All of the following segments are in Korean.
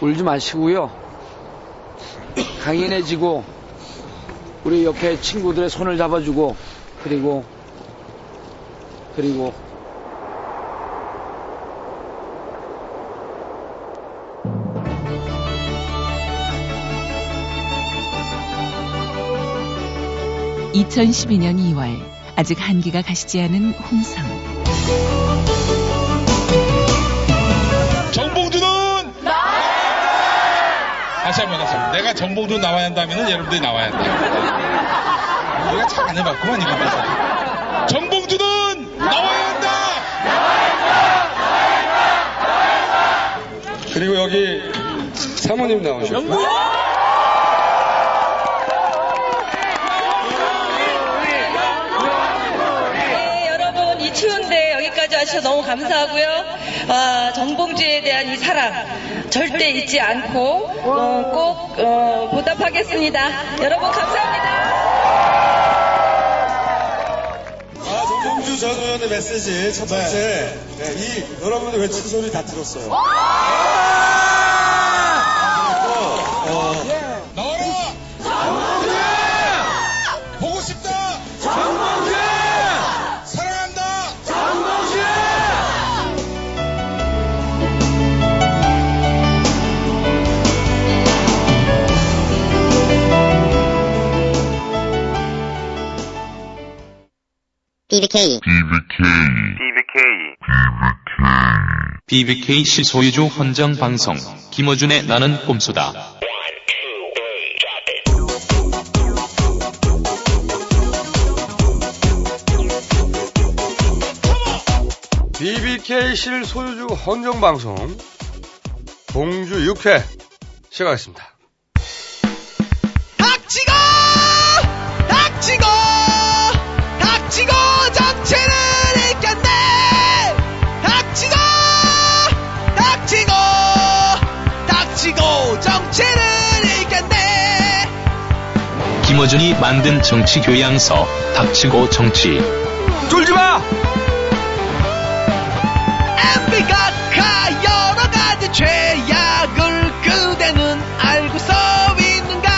울지 마시고요. 강인해지고 우리 옆에 친구들의 손을 잡아주고 그리고 그리고 (2012년 2월) 아직 한기가 가시지 않은 홍성 다시 한번 다시 한번 내가 정봉주 나와야 한다면 여러분들이 나와야 한다. 우리가 잘 안 해봤구만 이거 정봉주는 나와야 한다! 그리고 여기 사모님 나오셨고 네, 여러분 이 추운데 여기까지 와주셔서 너무 감사하고요. 아, 정봉주에 대한 이 사랑 절대 잊지 않고 어, 꼭 어, 보답하겠습니다. 여러분 감사합니다. 아, 정봉주 전 의원의 메시지 첫 번째 네, 이 여러분들 외치는 소리 다 들었어요. BBK 실소유주 헌정 방송 김어준의 나는 꼼수다. BBK 실소유주 헌정 방송 봉주 6회 시작하겠습니다. 닥치고 닥치고 김어준이 만든 정치 교양서 닥치고 정치. 쫄지마! MB가 가 여러 가지 죄악을 그대는 알고서 있는가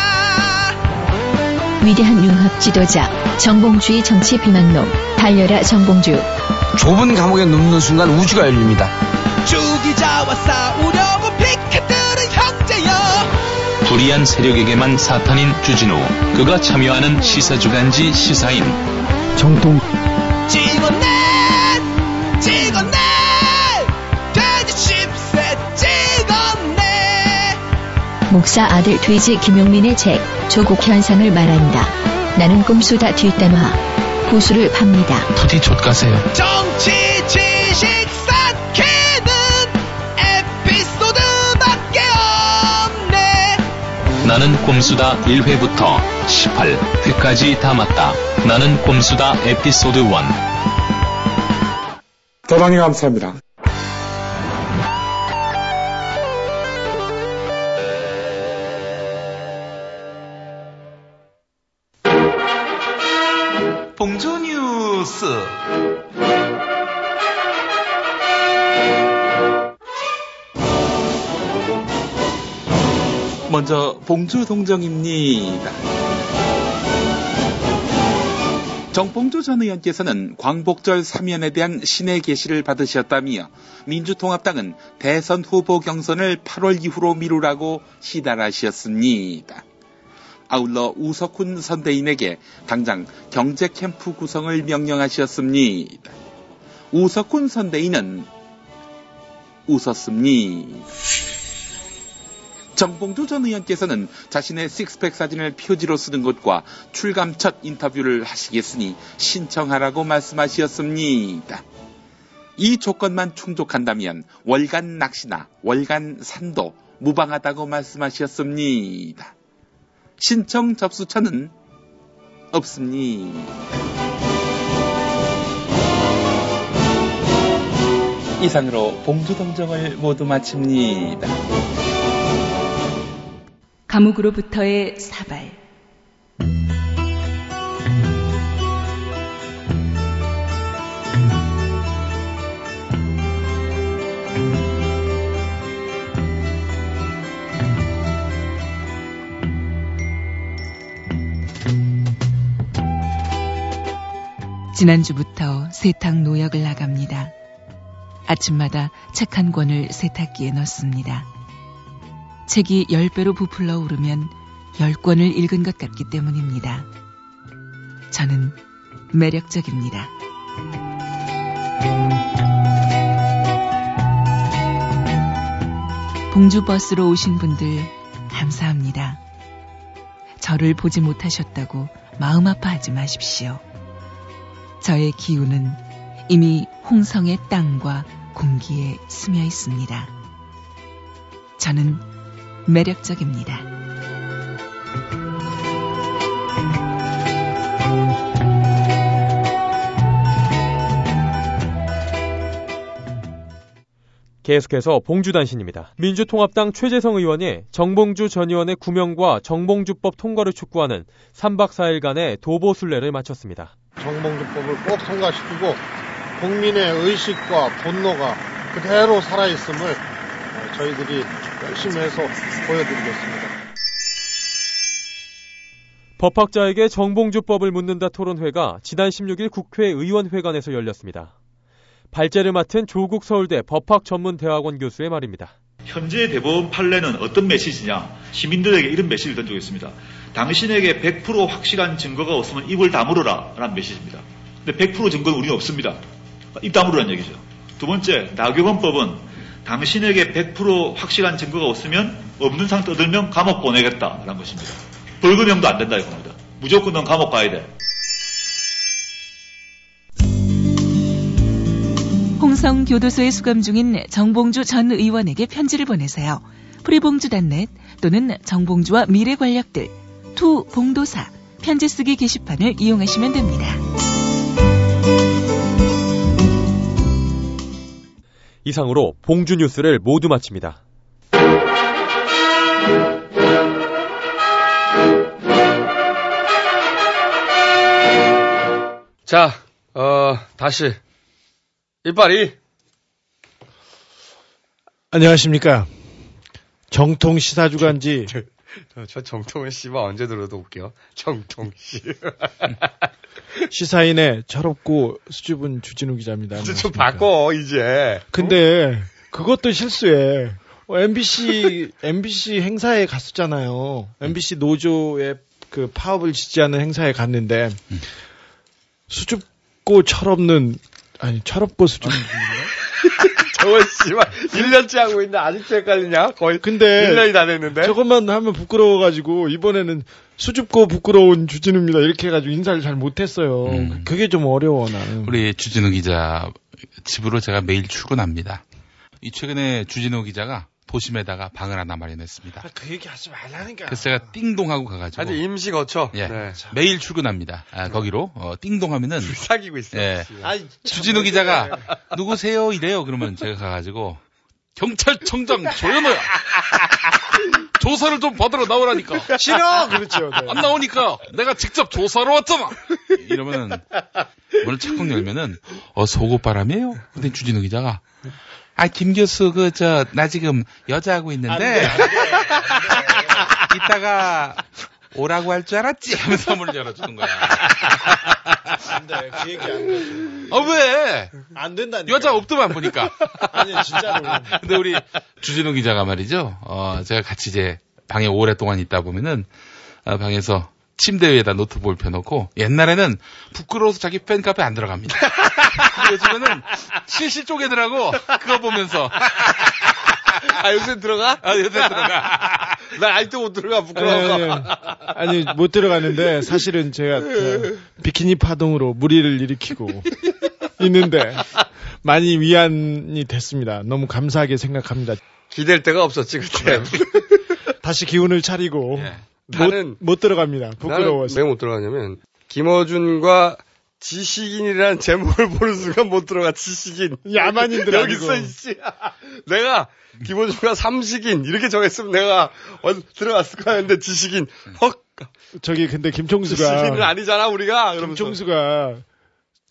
위대한 융합 지도자 정봉주의 정치 비망록 달려라 정봉주 좁은 감옥에 눕는 순간 우주가 열립니다. 불의한 세력에게만 사탄인 주진우. 그가 참여하는 시사주간지 시사인. 정통 찍었네 찍었네 돼지 10세 찍었네 목사 아들 돼지 김용민의 책 조국 현상을 말한다 나는 꿈수다 뒷담화 보수를 팝니다 부디 좆가세요. 정치 나는 꼼수다 1회부터 18회까지 담았다. 나는 꼼수다 에피소드 1. 대단히 감사합니다. 봉주 봉주 동정입니다. 정봉주 전 의원께서는 광복절 사면에 대한 신의 계시를 받으셨다며 민주통합당은 대선 후보 경선을 8월 이후로 미루라고 시달하셨습니다. 아울러 우석훈 선대인에게 당장 경제 캠프 구성을 명령하셨습니다. 우석훈 선대인은 웃었습니다. 정봉주 전 의원께서는 자신의 식스팩 사진을 표지로 쓰는 것과 출감 첫 인터뷰를 하시겠으니 신청하라고 말씀하셨습니다. 이 조건만 충족한다면 월간 낚시나 월간 산도 무방하다고 말씀하셨습니다. 신청 접수처는 없습니다. 이상으로 봉주동정을 모두 마칩니다. 감옥으로부터의 사발. 지난주부터 세탁 노역을 나갑니다. 아침마다 책 한 권을 세탁기에 넣습니다. 책이 10배로 부풀러 오르면 10권을 읽은 것 같기 때문입니다. 저는 매력적입니다. 봉주버스로 오신 분들 감사합니다. 저를 보지 못하셨다고 마음 아파하지 마십시오. 저의 기운은 이미 홍성의 땅과 공기에 스며 있습니다. 저는 매력적입니다. 계속해서 봉주단신입니다. 민주통합당 최재성 의원이 정봉주 전 의원의 구명과 정봉주법 통과를 촉구하는 3박 4일간의 도보순례를 마쳤습니다. 정봉주법을 꼭 통과시키고 국민의 의식과 분노가 그대로 살아있음을 저희들이 열 심히 해서 보여드리겠습니다. 법학자에게 정봉주법을 묻는다 토론회가 지난 16일 국회의원회관에서 열렸습니다. 발제를 맡은 조국 서울대 법학전문대학원 교수의 말입니다. 현재 대법원 판례는 어떤 메시지냐? 시민들에게 이런 메시지를 던지고 있습니다. 당신에게 100% 확실한 증거가 없으면 입을 다물어라 라는 메시지입니다. 근데 100% 증거는 우리는 없습니다. 입 다물으라는 얘기죠. 두 번째, 나교건법은 당신에게 100% 확실한 증거가 없으면 없는 상태 얻으면 감옥 보내겠다라는 것입니다. 벌금형도 안 된다 이겁니다. 무조건 넌 감옥 가야 돼. 홍성 교도소에 수감 중인 정봉주 전 의원에게 편지를 보내세요. free봉주.net 또는 정봉주와 미래 권력들 to 봉도사 편지 쓰기 게시판을 이용하시면 됩니다. 이상으로 봉주 뉴스를 모두 마칩니다. 자, 어, 다시. 이빨이. 안녕하십니까. 정통 시사주간지. 저, 저, 저 정통은 씨발 언제 들어도 웃겨. 정통 씨. 시사인의 철없고 수줍은 주진우 기자입니다. 좀 바꿔, 이제. 근데 그것도 실수해. 어, MBC MBC 행사에 갔었잖아요. MBC 노조의 그 파업을 지지하는 행사에 갔는데 수줍고 철없는 아니 철없고 수줍는 저거 씨발 1년째 하고 있는데 아직도 헷갈리냐? 거의 근데 1년이 다 됐는데. 저것만 하면 부끄러워가지고 이번에는 수줍고 부끄러운 주진우입니다 이렇게 해가지고 인사를 잘 못했어요. 음. 그게 좀 어려워 나는. 우리 주진우 기자 집으로 제가 매일 출근합니다. 이 최근에 주진우 기자가 도심에다가 방을 하나 마련했습니다. 그 얘기 하지 말라니까. 그래서 제가 띵동하고 가가지고 아직 임시 거쳐. 예, 네. 매일 출근합니다. 아, 거기로 어, 띵동하면은 사귀고 있어. 예, 참 주진우 기자가 누구세요 이래요. 그러면 제가 가가지고 경찰청장 조현호야. 조사를 좀 받으러 나오라니까. 싫어 그렇죠. 네. 안 나오니까 내가 직접 조사로 왔잖아. 이러면은 문을 착쿵 열면은 어 속옷바람이에요. 근데 주진우 기자가 아 김 교수 그 저 나 지금 여자하고 있는데 이따가 오라고 할 줄 알았지 하면서 문을 열어주는 거야. 안 돼 그 얘기 안 돼. 아 왜? 안 된다. 여자 없더만 보니까. 아니 진짜로. 근데 우리 주진우 기자가 말이죠. 어, 제가 같이 이제 방에 오랫동안 있다 보면은 아, 방에서 침대 위에다 노트북을 펴놓고 옛날에는 부끄러워서 자기 팬카페 안 들어갑니다. 요즘에는 실실 쪼개더라고 그거 보면서 아, 요새 들어가? 아 요새 들어가. 나 아직도 못 들어가, 부끄러워. 아니, 아니, 아니, 못 들어가는데 사실은 제가 그 비키니 파동으로 무리를 일으키고 있는데 많이 위안이 됐습니다. 너무 감사하게 생각합니다. 기댈 데가 없었지, 그때. 다시 기운을 차리고 예. 못, 나는- 못 들어갑니다. 부끄러워서. 왜 못 들어가냐면, 김어준과 지식인이라는 제목을 보는 순간 못 들어가, 지식인. 야만인들 여기. 있어, 이씨. 내가 김어준과 삼식인, 이렇게 정했으면 내가 어, 들어갔을 거야. 근데 지식인, 헉, 저기 근데 지식인은 김총수가 아니잖아, 우리가. 그러면서. 김총수가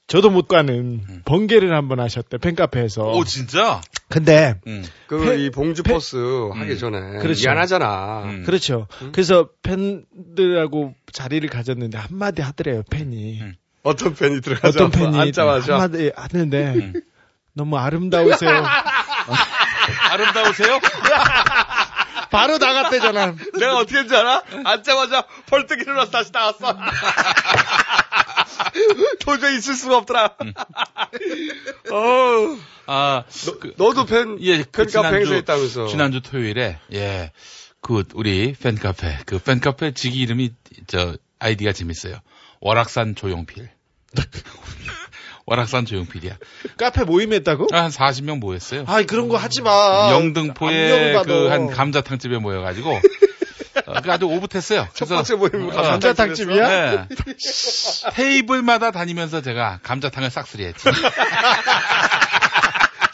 저도 못 가는 번개를 한번 하셨대 팬카페에서. 오 진짜? 근데 음. 그, 팬- 이 봉주 팬- 버스 하기 전에. 그렇죠. 미안하잖아. 음. 그렇죠. 그래서 팬들하고 자리를 가졌는데 한마디 하더래요 팬이. 음. 어떤 팬이 들어가죠? 어떤 팬이 앉자마자. 한마디 하는데 너무 아름다우세요. 아름다우세요? 바로 나갔대잖아. 내가 어떻게 했지 알아? 앉자마자 벌떡 일어나서 다시 나왔어. 도저히 있을 수가 없더라. 어, 아, 너, 도 팬, 예, 그 팬카페 행사 있다면서. 지난주 토요일에, 예, 그, 우리 팬 카페, 그 팬 카페 직위 이름이, 저, 아이디가 재밌어요. 월악산 조용필. 월악산 조용필이야. 카페 모임했다고? 한 40명 모였어요. 아 그런 거 하지 마. 영등포에 그. 한 감자탕집에 모여가지고, 어, 그 아주 오붓했어요. 첫 번째 모임 어, 감자탕집이야? 네. 테이블마다 다니면서 제가 감자탕을 싹쓸이 했지.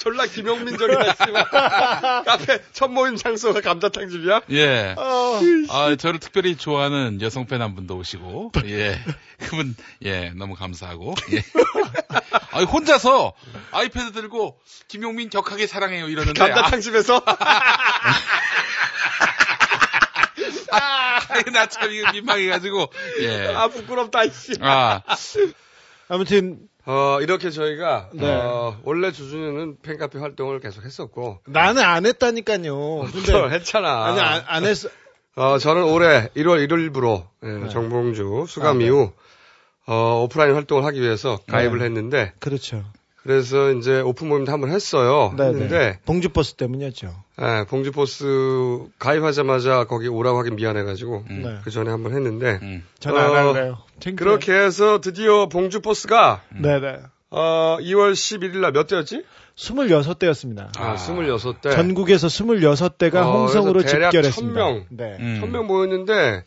졸라 김용민적이다, 씨발. 카페 첫 모임 장소가 감자탕 집이야? 예. 어. 아, 저를 특별히 좋아하는 여성 팬 한 분도 오시고, 예. 그분, 예, 너무 감사하고, 예. 아, 혼자서 아이패드 들고, 김용민 격하게 사랑해요, 이러는데. 감자탕 집에서? 아, 나참 이거 민망해가지고, 예. 아, 부끄럽다, 씨. 아. 아무튼 어, 이렇게 저희가, 네. 어, 원래 주준이는 팬카페 활동을 계속 했었고. 나는 안 했다니까요. 근데 그걸 했잖아. 아니 안, 안 했어. 어, 저는 올해 1월 1일부로 예, 정봉주 수감 아, 네. 이후 어, 오프라인 활동을 하기 위해서 가입을 네. 했는데 그렇죠. 그래서 이제 오픈 모임도 한번 했어요. 네, 했는데 네. 봉주버스 때문이었죠. 예, 봉주포스 가입하자마자 거기 오라고 하긴 미안해가지고 네. 그 전에 한번 했는데 저는 안 할래요. 창피해요. 그렇게 해서 드디어 봉주포스가 네네. 어, 2월 11일 날 몇 대였지? 26대였습니다. 아, 26대. 전국에서 26대가 어, 홍성으로 집결했습니다. 1000명. 네. 음. 1000명 모였는데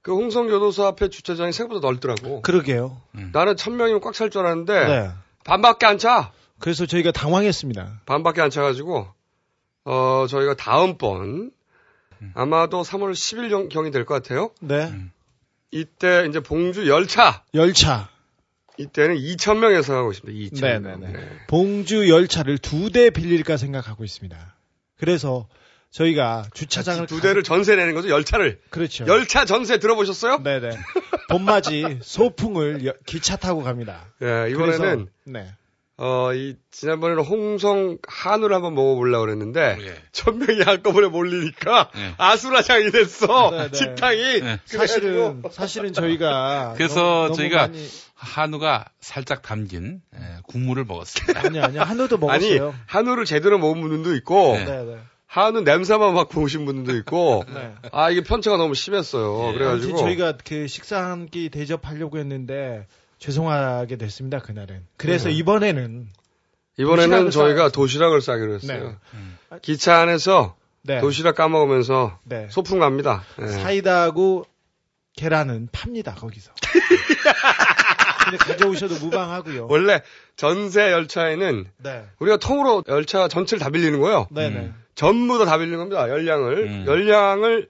그 홍성교도소 앞에 주차장이 생각보다 넓더라고. 그러게요. 나는 1000명이면 꽉 찰 줄 알았는데 네. 반밖에 안 차. 그래서 저희가 당황했습니다. 반밖에 안 차가지고 어 저희가 다음번 아마도 3월 10일 경이 될 것 같아요. 네. 이때 이제 봉주 열차 열차. 이때는 2,000명 예상하고 있습니다. 2,000명. 네네네. 봉주 열차를 두 대 빌릴까 생각하고 있습니다. 그래서 저희가 주차장을 두 대를 전세 내는 거죠. 열차를. 그렇죠. 열차 전세 들어보셨어요? 네네. 봄맞이 소풍을 여- 기차 타고 갑니다. 예, 이번에는 네. 어, 이, 지난번에는 홍성 한우를 한번 먹어보려고 그랬는데, 예. 천 명이 한꺼번에 몰리니까, 예. 아수라장이 됐어. 네, 네. 식당이. 네. 사실은 사실은 저희가 그래서 너무- 너무 저희가 많이- 한우가 살짝 담긴 예, 국물을 먹었습니다. 아니 아니 한우도 아니, 먹었어요. 한우를 제대로 먹은 분들도 있고, 네. 네, 네. 한우 냄새만 맡고 오신 분들도 있고, 네. 아, 이게 편차가 너무 심했어요. 예. 그래가지고. 저희가 그 식사 한 끼 대접하려고 했는데 죄송하게 됐습니다 그날은. 그래서 네. 이번에는 이번에는 도시락을 저희가 싸- 도시락을 싸기로 했어요. 네. 음. 기차 안에서 네. 도시락 까먹으면서 네. 소풍 갑니다. 예. 사이다하고 계란은 팝니다 거기서. 근데 가져오셔도 무방하고요. 원래 전세 열차에는 네. 우리가 통으로 열차 전체를 다 빌리는 거예요. 네네. 음. 전부 다 다 빌리는 겁니다. 열량을. 음. 열량을,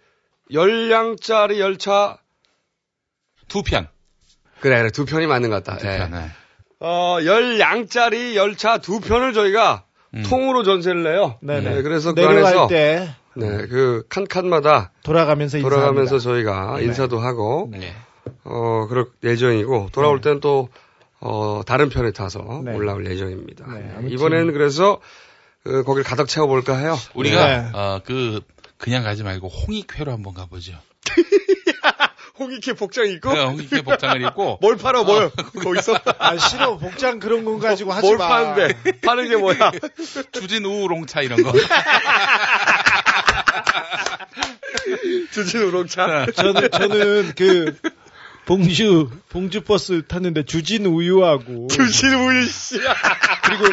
열량짜리 열차. 두 편. 그래, 그래. 두 편이 맞는 것 같다. 두 예. 편. 네. 어, 열량짜리 열차 두 편을 저희가 음. 통으로 전세를 내요. 네네. 네, 그래서 그 내려갈 안에서 때 네, 그 칸칸마다 돌아가면서 돌아가면서 인사합니다. 저희가 네. 인사도 하고 네. 어, 그럴 예정이고 돌아올 때는 또 어, 다른 편에 타서 네. 올라올 예정입니다. 네, 네, 아무튼- 이번에는 그래서 그, 거기를 가득 채워볼까 해요. 우리가 네. 어, 그 그냥 가지 말고 홍익회로 한번 가보죠. 홍익회 복장 입고 네, 홍익회 복장을 입고 뭘 팔아 뭘 거기서 아 싫어 복장 그런 건 가지고 하지 뭘 마. 파는데 파는 게 뭐야? 주진 우롱차 이런 거. 주진 우롱차. 저는 저는 그 봉주 봉주 버스 탔는데 주진 우유하고 주진 우유 씨. 그리고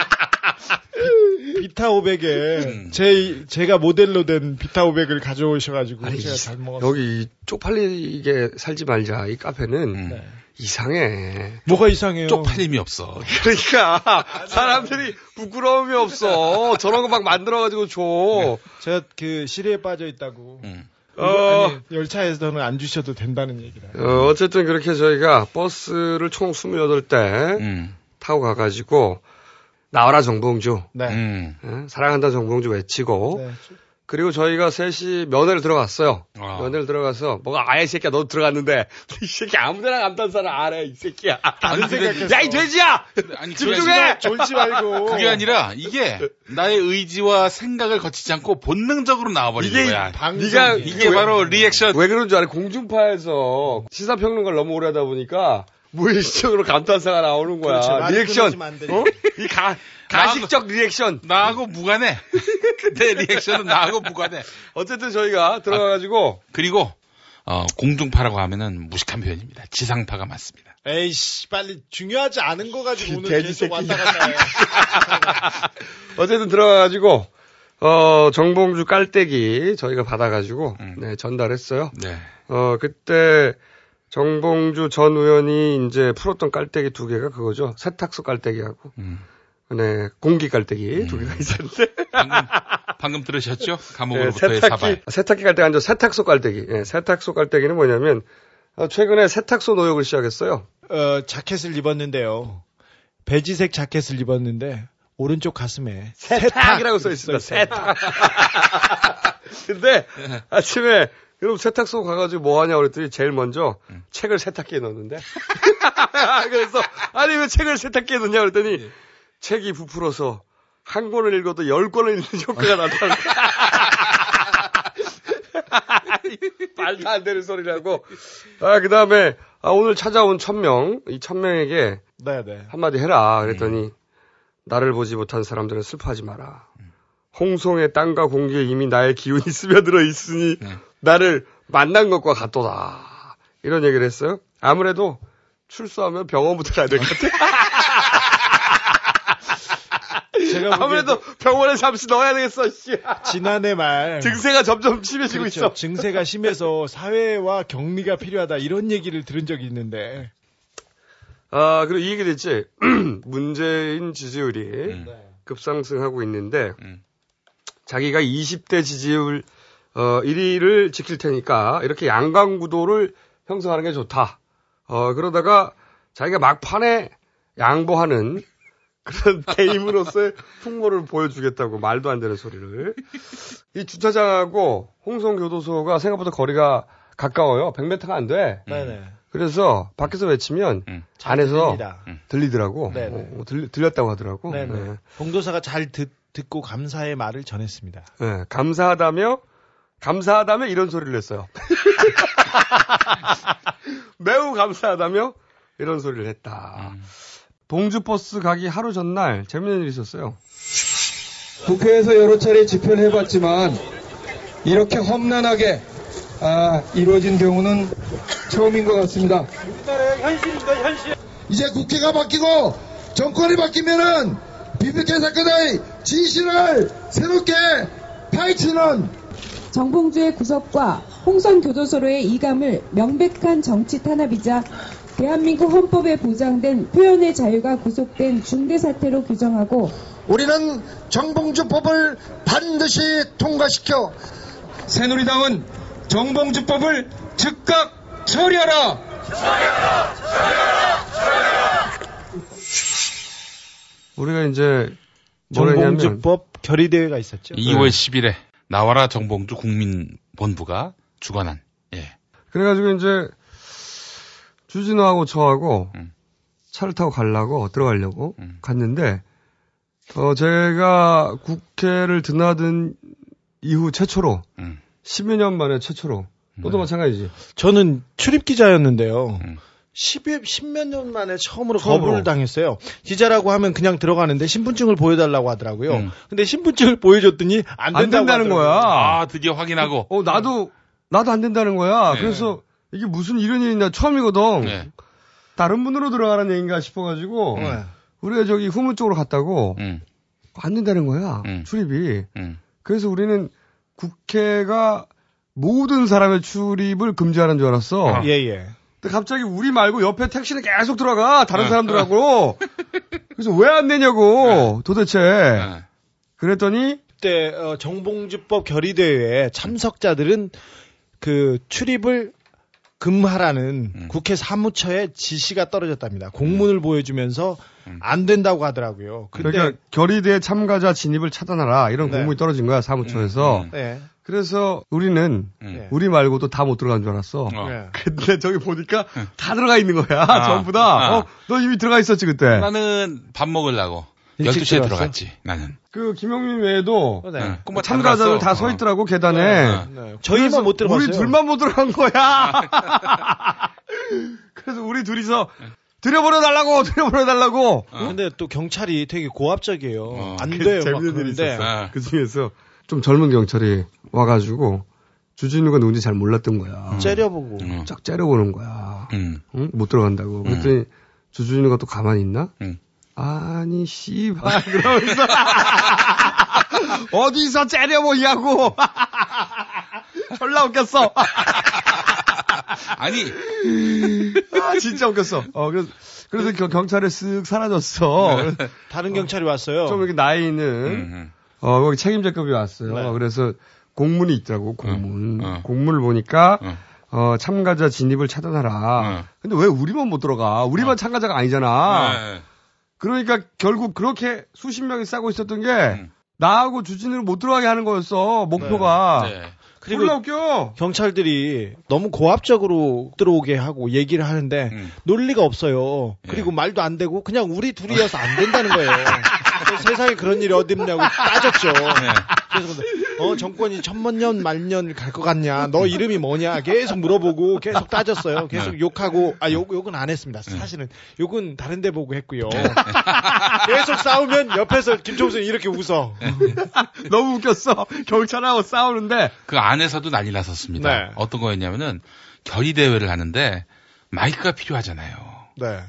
비, 비타 500에 음. 제 제가 모델로 된 비타 500을 가져오셔가지고 아니, 제가 잘 먹었어요. 여기 이 쪽팔리게 살지 말자. 이 카페는 음. 네. 이상해. 뭐가 이상해요? 쪽팔림이 없어. 그러니까 사람들이 부끄러움이 없어. 저런 거 막 만들어가지고 줘. 제가 그 시리에 빠져 있다고. 음. 어. 아니, 열차에서는 안 주셔도 된다는 얘기라. 어, 어쨌든 그렇게 저희가 버스를 총 28대 음. 타고 가가지고 나와라 정봉주. 네. 음. 예? 사랑한다 정봉주 외치고 네. 그리고 저희가 셋이 면회를 들어갔어요. 아. 면회를 들어가서 뭐가 아예 이 새끼야 너도 들어갔는데 이 새끼 아무데나 감탄사를 안해이 새끼야. 아니, 근데- 야이 돼지야. 아니, 집중해. 졸지 말고. 그게 아니라 이게 나의 의지와 생각을 거치지 않고 본능적으로 나와버리는 이게 거야. 네가 이게 바로 리액션. 왜 그런 줄 알아? 공중파에서 시사평론가를 너무 오래 하다 보니까 무의식적으로 감탄사가 나오는 거야. 그렇죠. 리액션. 어? 이 가, 가식적 리액션. 나하고 무관해. 내 reaction은 나하고 무관해. 어쨌든 저희가 들어가가지고 그리고 어, 공중파라고 하면은 무식한 표현입니다. 지상파가 맞습니다. 에이씨, 빨리 중요하지 않은 거 가지고 오늘 계속 왔다 새끼야. 갔다 해. 어쨌든 들어가가지고 어 정봉주 깔때기 저희가 받아가지고 네 전달했어요. 네. 어 그때 정봉주 전 의원이 이제 풀었던 깔때기 두 개가 그거죠. 세탁소 깔때기하고 네 공기 깔때기 두 개가 있었는데 방금 들으셨죠? 네, 감옥으로부터의 세탁기 사발. 세탁기 깔때기 아니죠. 세탁소 깔때기. 예, 세탁소 깔때기는 뭐냐면 어, 최근에 세탁소 노역을 시작했어요. 어, 자켓을 입었는데요. 베지색 자켓을 입었는데 오른쪽 가슴에 세탁 이라고 써 있습니다. 세탁. 근데 아침에 그럼 세탁소 가가지고 뭐 하냐 그랬더니 제일 먼저 책을 세탁기에 넣었는데 그래서 아니 왜 책을 세탁기에 넣냐 그랬더니 책이 부풀어서 한 권을 읽어도 열 권을 읽는 효과가 나타나. 말도 안 되는 소리라고. 아, 그 다음에, 아, 오늘 찾아온 천명, 이 천명에게 네네. 한마디 해라. 그랬더니, 나를 보지 못한 사람들은 슬퍼하지 마라. 홍송의 땅과 공기에 이미 나의 기운이 스며들어 있으니, 나를 만난 것과 같도다. 이런 얘기를 했어요. 아무래도 출소하면 병원부터 가야 될 것 같아. 제가 아무래도 병원에 잠시 넣어야 되겠어, 씨. 지난해 말 증세가 점점 심해지고 그렇죠. 있어. 증세가 심해서 사회와 격리가 필요하다 이런 얘기를 들은 적이 있는데 아, 그리고 이 얘기 됐지. 문재인 지지율이 급상승하고 있는데, 자기가 20대 지지율, 어, 1위를 지킬 테니까, 이렇게 양강 구도를 형성하는 게 좋다. 어, 그러다가, 자기가 막판에 양보하는 그런 대임으로서의 풍모를 보여주겠다고 말도 안 되는 소리를. 이 주차장하고 홍성교도소가 생각보다 거리가 가까워요. 100m가 안 돼. 네네. 그래서 밖에서 외치면 안에서 들립니다. 들리더라고. 네네. 어, 들, 들렸다고 하더라고. 네네. 네. 봉도사가 잘 듣, 듣고 감사의 말을 전했습니다. 네, 감사하다며 감사하다며 이런 소리를 했어요. 매우 감사하다며 이런 소리를 했다. 봉주버스 가기 하루 전날 재밌는 일이 있었어요. 국회에서 여러 차례 집회를 해봤지만 이렇게 험난하게 아, 이루어진 경우는 처음인 것 같습니다. 이제 국회가 바뀌고 정권이 바뀌면은 BBK 사건의 진실을 새롭게 파헤치는 정봉주의 구속과 홍성교도소로의 이감을 명백한 정치 탄압이자 대한민국 헌법에 보장된 표현의 자유가 구속된 중대 사태로 규정하고 우리는 정봉주법을 반드시 통과시켜 새누리당은 정봉주법을 즉각 처리하라! 우리가 이제 정봉주법 결의 대회가 있었죠. 2월 10일에 나와라 정봉주 국민본부가 주관한 예. 그래가지고 이제 주진우하고 저하고 차를 타고 가려고 들어가려고 갔는데 어 제가 국회를 드나든 이후 최초로 10여 년 만에 최초로 너도 마찬가지지. 저는 출입 기자였는데요. 10여, 10몇 년 만에 처음으로 처음으로. 거부를 당했어요. 기자라고 하면 그냥 들어가는데 신분증을 보여달라고 하더라고요. 근데 신분증을 보여줬더니 안, 안 된다고 된다는 하더라고요. 거야. 아 드디어 확인하고 어 나도 나도 안 된다는 거야. 네. 그래서 이게 무슨 이런 일이냐 처음이거든. 네. 다른 분으로 들어가는 얘기인가 싶어가지고 네. 우리가 저기 후문 쪽으로 갔다고 음. 안 된다는 거야 출입이. 음. 그래서 우리는 국회가 모든 사람의 출입을 금지하는 줄 알았어. 예, 예. 근데 갑자기 우리 말고 옆에 택시는 계속 들어가 다른 네. 사람들하고. 그래서 왜안 내냐고 도대체. 네. 그랬더니 그때 어, 정봉주법 결의대회에 참석자들은 그 출입을 금하라는 음. 국회 사무처에 지시가 떨어졌답니다. 공문을 보여주면서 음. 안 된다고 하더라고요. 근데 그러니까 결의대 참가자 진입을 차단하라 이런 네. 공문이 떨어진 거야 사무처에서. 네. 그래서 우리는 음. 우리 말고도 다 못 들어간 줄 알았어. 네. 근데 저기 보니까 다 들어가 있는 거야. 아, 전부 다. 아. 어, 너 이미 들어가 있었지 그때. 나는 밥 먹으려고 12시에 들어왔어? 들어갔지, 나는. 그 김영민 외에도 네. 다 참가자들 들어갔어. 다서 어. 있더라고 계단에. 네, 네. 저희만 못 들어갔어요. 우리 둘만 못 들어간 거야. 그래서 우리 둘이서 들여버려 달라고 들여버려 달라고. 근데 또 경찰이 되게 고압적이에요. 안그 돼요. 막 재밌는 일이 있었어. 그 중에서 좀 젊은 경찰이 와가지고 주진우가 누군지 잘 몰랐던 거야. 째려보고. 쫙 째려보는 거야. 음. 응? 못 들어간다고. 그랬더니 주진우가 또 가만히 있나? 음. 아니 씨발 그러면서 어디서 째려보냐고. 졸라 웃겼어. 아니 아, 진짜 웃겼어. 어, 그래서, 그래서 겨- 경찰에 쓱 사라졌어. 다른 경찰이 왔어요. 좀 이렇게 나이 있는, 음, 어, 거기 책임자급이 왔어요. 네. 그래서 공문이 있더라고, 공문. 어. 공문을 보니까, 어. 어, 참가자 진입을 차단하라. 어. 근데 왜 우리만 못 들어가? 우리만 참가자가 아니잖아. 네. 그러니까 결국 그렇게 수십 명이 싸고 있었던 게, 음. 나하고 주진우를 못 들어가게 하는 거였어, 목표가. 네. 그리고 졸라 웃겨. 경찰들이 너무 고압적으로 들어오게 하고 얘기를 하는데 음. 논리가 없어요. 그리고 말도 안 되고 그냥 우리 둘이어서 안 된다는 거예요. 세상에 그런 일이 어디 있냐고 따졌죠. 그래서 어 정권이 천만 년 만년을 갈것 같냐? 너 이름이 뭐냐? 계속 물어보고 계속 따졌어요. 계속 욕하고 아 욕 욕은 안 했습니다. 사실은 욕은 다른 데 보고 했고요. 계속 싸우면 옆에서 김종수는 이렇게 웃어. 너무 웃겼어. 경찰하고 싸우는데, 그 안에서도 난리 났었습니다. 네. 어떤 거였냐면은 결의 대회를 하는데 마이크가 필요하잖아요. 네.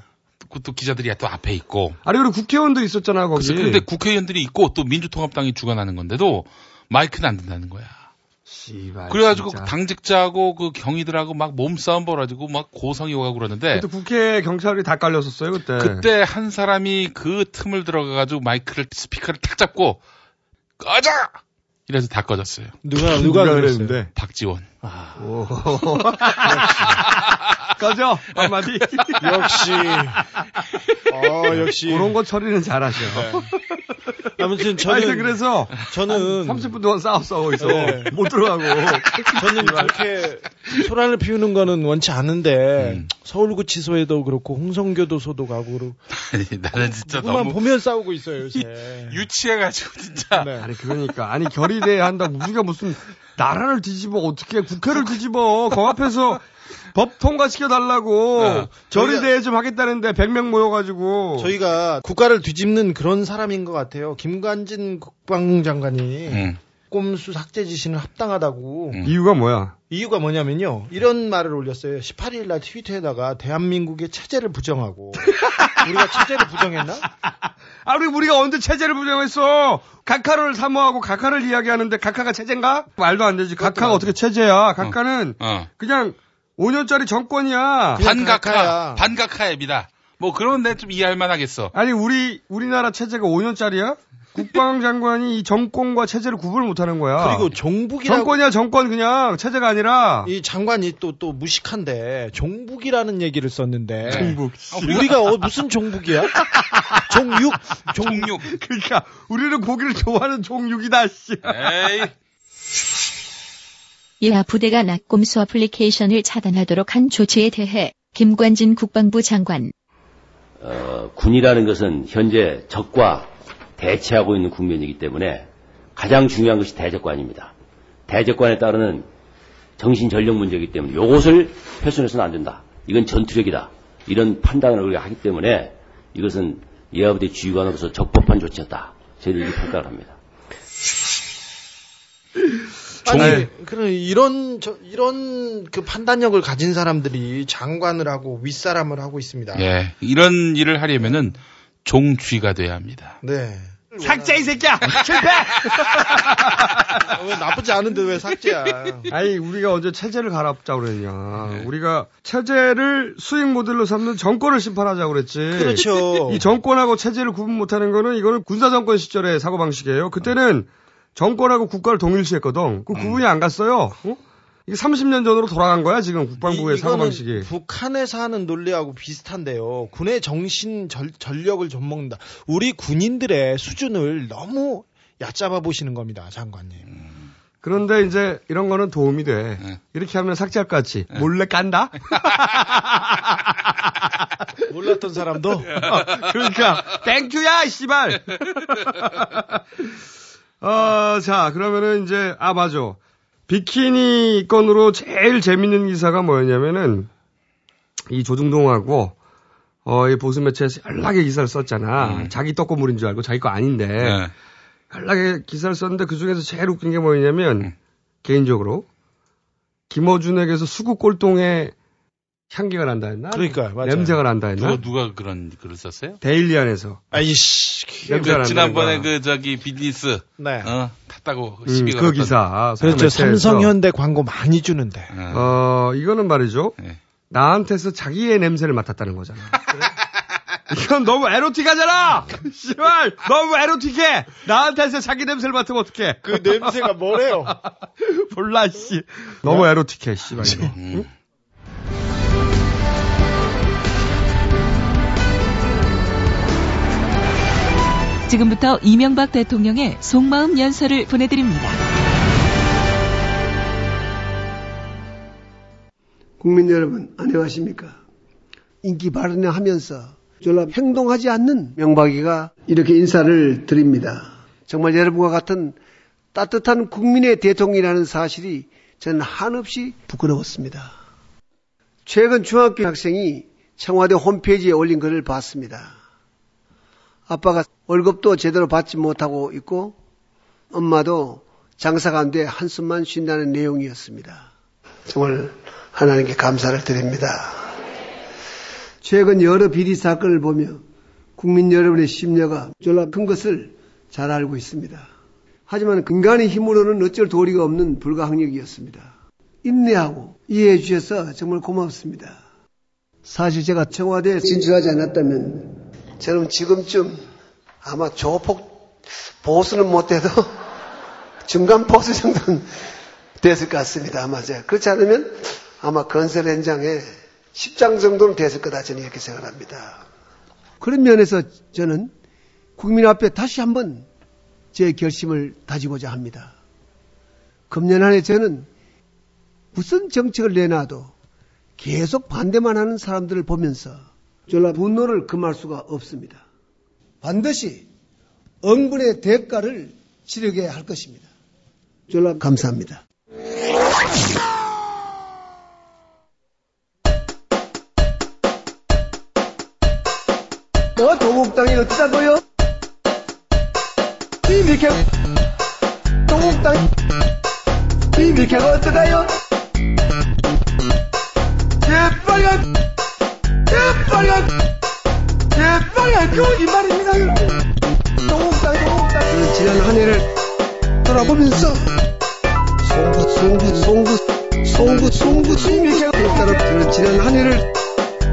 그또 기자들이 또 앞에 있고. 아니, 그리고 국회의원도 있었잖아, 거기. 그래서 근데 국회의원들이 있고 또 민주통합당이 주관하는 건데도 마이크는 안 된다는 거야. 씨발, 그래가지고 진짜. 그 당직자하고 그 경위들하고 막 몸싸움 벌어지고 막 고성이 오가고 그러는데 그때 국회 경찰이 다 깔렸었어요, 그때. 그때 한 사람이 그 틈을 들어가가지고 마이크를 스피커를 탁 잡고 꺼져! 이래서 다 꺼졌어요. 누가 누가 그랬는데 박지원. 오. 꺼져 한마디. 역시 어 역시 그런 거 처리는 잘 하셔. 아무튼 저는 아니, 그래서 저는 30분 동안 싸웠어 거기서 네. 못 들어가고. 저는 그렇게 소란을 피우는 거는 원치 않은데 음. 서울구치소에도 그렇고 홍성교도소도 가고 그러고 아니, 나는 진짜 너무 보면 싸우고 있어요 요새. 유치해가지고 진짜. 네. 아니 그러니까 아니 결의대 한다고 우리가 무슨 나라를 뒤집어 어떻게 국회를 뒤집어 그 앞에서 법 통과시켜 달라고 어. 결의대회 좀 하겠다는데 100명 모여가지고 저희가 국가를 뒤집는 그런 사람인 것 같아요. 김관진 국방장관이 음. 꼼수 삭제 지시는 합당하다고. 음. 이유가 뭐야? 이유가 뭐냐면요. 이런 말을 올렸어요. 18일 날 트위터에다가 대한민국의 체제를 부정하고 우리가 체제를 부정했나? 아 우리 우리가 언제 체제를 부정했어? 각하를 사모하고 각하를 이야기하는데 각하가 체제인가? 말도 안 되지. 각하가 어떻게 체제야? 각하는 어. 그냥 5년짜리 정권이야. 반각하, 각하야. 반각하 앱이다. 뭐 그런 데 좀 이해할 만하겠어. 아니 우리 우리나라 체제가 5년짜리야? 국방장관이 이 정권과 체제를 구분을 못하는 거야. 그리고 종북이라고 정권이야 정권 그냥 체제가 아니라 이 장관이 또 또 무식한데 종북이라는 얘기를 썼는데 종북. 우리가 어, 무슨 종북이야? 종육 종육. 그러니까 우리는 고기를 좋아하는 종육이다. 씨. 에이. 이하 부대가 낙곰수 어플리케이션을 차단하도록 한 조치에 대해 김관진 국방부 장관 어, 군이라는 것은 현재 적과 대치하고 있는 국면이기 때문에 가장 중요한 것이 대적관입니다. 대적관에 따르는 정신 전력 문제이기 때문에 이것을 훼손해서는 안 된다. 이건 전투력이다. 이런 판단을 우리가 하기 때문에 이것은 예하부대 지휘관으로서 적법한 조치였다. 저희들 이렇게 평가를 합니다. 아니 그런 이런 저, 이런 그 판단력을 가진 사람들이 장관을 하고 윗사람을 하고 있습니다. 예. 이런 일을 하려면은 종쥐가 돼야 합니다. 네. 삭제 이 새끼야. 실패. 왜 나쁘지 않은데 왜 삭제야? 아니 우리가 언제 체제를 갈아엎자고 그랬냐. 우리가 체제를 수익 모델로 삼는 정권을 심판하자고 그랬지. 그렇죠. 이 정권하고 체제를 구분 못하는 거는 이거는 군사 정권 시절의 사고 방식이에요. 그때는 정권하고 국가를 동일시했거든. 그 구분이 안 갔어요. 어? 이게 30년 전으로 돌아간 거야 지금 국방부의 이- 사고 방식이. 북한에서 하는 논리하고 비슷한데요. 군의 정신 전, 전력을 좀 먹는다. 우리 군인들의 수준을 너무 얕잡아 보시는 겁니다, 장관님. 그런데 이제 이런 거는 도움이 돼. 네. 이렇게 하면 삭제할 것 같지. 몰래 깐다? 몰랐던 사람도. 그러니까 땡큐야 씨발. 어, 자 그러면은 이제 아 맞아. 비키니 건으로 제일 재밌는 기사가 뭐였냐면은 이 조중동하고 어, 이 보수 매체에서 연락의 기사를 썼잖아. 자기 떡고물인 줄 알고 자기 거 아닌데. 네. 연락의 기사를 썼는데 그 중에서 제일 웃긴 게 뭐였냐면 개인적으로 김어준에게서 수국 꼴동에 향기가 난다 했나? 그러니까요, 맞아요. 냄새가 난다 했나? 누가, 누가 그런 글을 썼어요? 데일리안에서. 아이씨. 냄새가 그. 지난번에. 그 저기 비즈니스 네. 어, 탔다고 음, 시비 그 걸었던- 기사. 그렇죠. 삼성현대 광고 많이 주는데. 어, 이거는 말이죠. 네. 나한테서 자기의 냄새를 맡았다는 거잖아. 이건 너무 에로틱하잖아! 씨발! 너무 에로틱해! 나한테서 자기 냄새를 맡으면 어떡해! 그 냄새가 뭐래요? 몰라, 씨. 너무 에로틱해, 씨발. 이거. 응? 지금부터 이명박 대통령의 속마음 연설을 보내드립니다. 국민 여러분 안녕하십니까? 인기 발언을 하면서 졸라 행동하지 않는 명박이가 이렇게 인사를 드립니다. 정말 여러분과 같은 따뜻한 국민의 대통령이라는 사실이 저는 한없이 부끄러웠습니다. 최근 중학교 학생이 청와대 홈페이지에 올린 글을 봤습니다. 아빠가 월급도 제대로 받지 못하고 있고 엄마도 장사가 안 돼 한숨만 쉰다는 내용이었습니다. 정말 하나님께 감사를 드립니다. 최근 여러 비리 사건을 보며 국민 여러분의 심려가 졸라 큰 것을 잘 알고 있습니다. 하지만 근간의 힘으로는 어쩔 도리가 없는 불가항력이었습니다. 인내하고 이해해 주셔서 정말 고맙습니다. 사실 제가 청와대에 진출하지 않았다면 저는 지금쯤 아마 조폭 보수는 못해도 중간 보수 정도는 됐을 것 같습니다. 아마 제가 그렇지 않으면 아마 건설 현장에 10장 정도는 됐을 거다 저는 이렇게 생각합니다. 그런 면에서 저는 국민 앞에 다시 한번 제 결심을 다지고자 합니다. 금년 안에 저는 무슨 정책을 내놔도 계속 반대만 하는 사람들을 보면서 졸라 분노를 금할 수가 없습니다. 반드시 응분의 대가를 치르게 할 것입니다. 졸라 감사합니다. 뭐 동국당이 어쩌다고요? 이미케 동국당 이미케가 어쩌다요? 예빨간 예빨간 예빨간 거기 말입니다. 여러분 동국당 동국당. 저는 지난 한 해를 돌아보면서 송구 송구 송구 송구 송구 송미케 따라 저는 지난 한 해를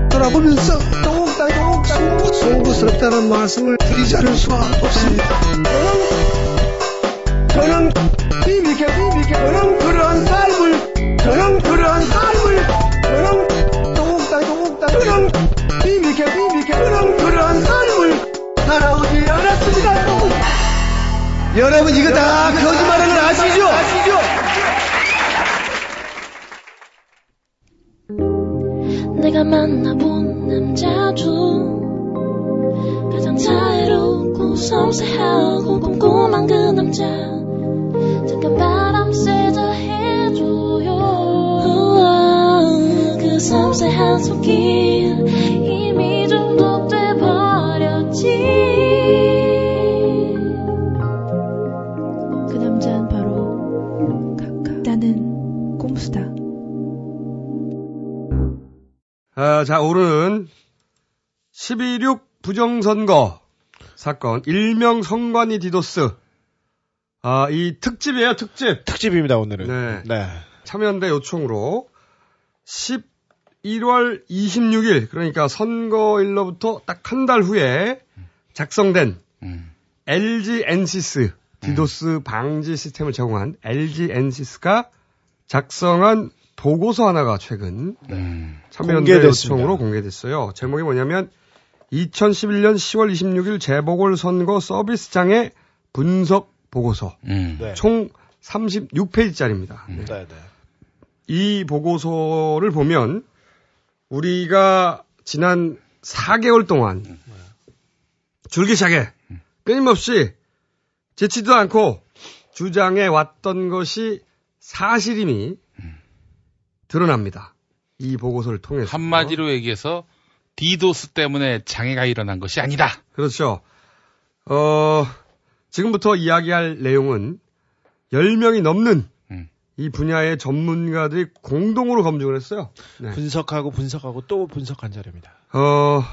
돌아보면서 동국당 동국당. 송구 송구스럽다는 말씀을 드리지 않을 수가 없습니다. 저는 이미케 저는 그러한 삶을 저는 그러한 삶을 이미케 이미케 저는 그러한 삶을 살아오지 않았습니다 여러분 이거 다 거짓말하는 거 아시죠? 아시죠? 내가 만나본 남자 중 가장 자애롭고 섬세하고 꼼꼼한 그 남자 잠깐 바람 쐬자 해줘요 우와, 그 섬세한 손길 아, 자, 오늘은 10.26 부정선거 사건, 일명 선관위 디도스. 아, 이 특집이에요, 특집. 특집입니다, 오늘은. 네. 네. 참여연대 요청으로 11월 26일, 그러니까 선거일로부터 딱 한 달 후에 작성된 LG 엔시스 디도스 방지 시스템을 제공한 LG 엔시스가 작성한 보고서 하나가 최근 음. 참여연대. 요청으로 공개됐어요. 제목이 뭐냐면 2011년 10월 26일 재보궐 선거 서비스 장애 분석 보고서. 음. 네. 총 36페이지짜리입니다. 네, 네. 이 보고서를 보면 우리가 지난 4개월 동안 줄기차게 끊임없이 제치도 않고 주장해 왔던 것이 사실임이 드러납니다. 이 보고서를 통해서. 한마디로 얘기해서 디도스 때문에 장애가 일어난 것이 아니다. 그렇죠. 어, 지금부터 이야기할 내용은 10명이 넘는 음. 이 분야의 전문가들이 공동으로 검증을 했어요. 네. 분석하고 분석하고 또 분석한 자료입니다. 어,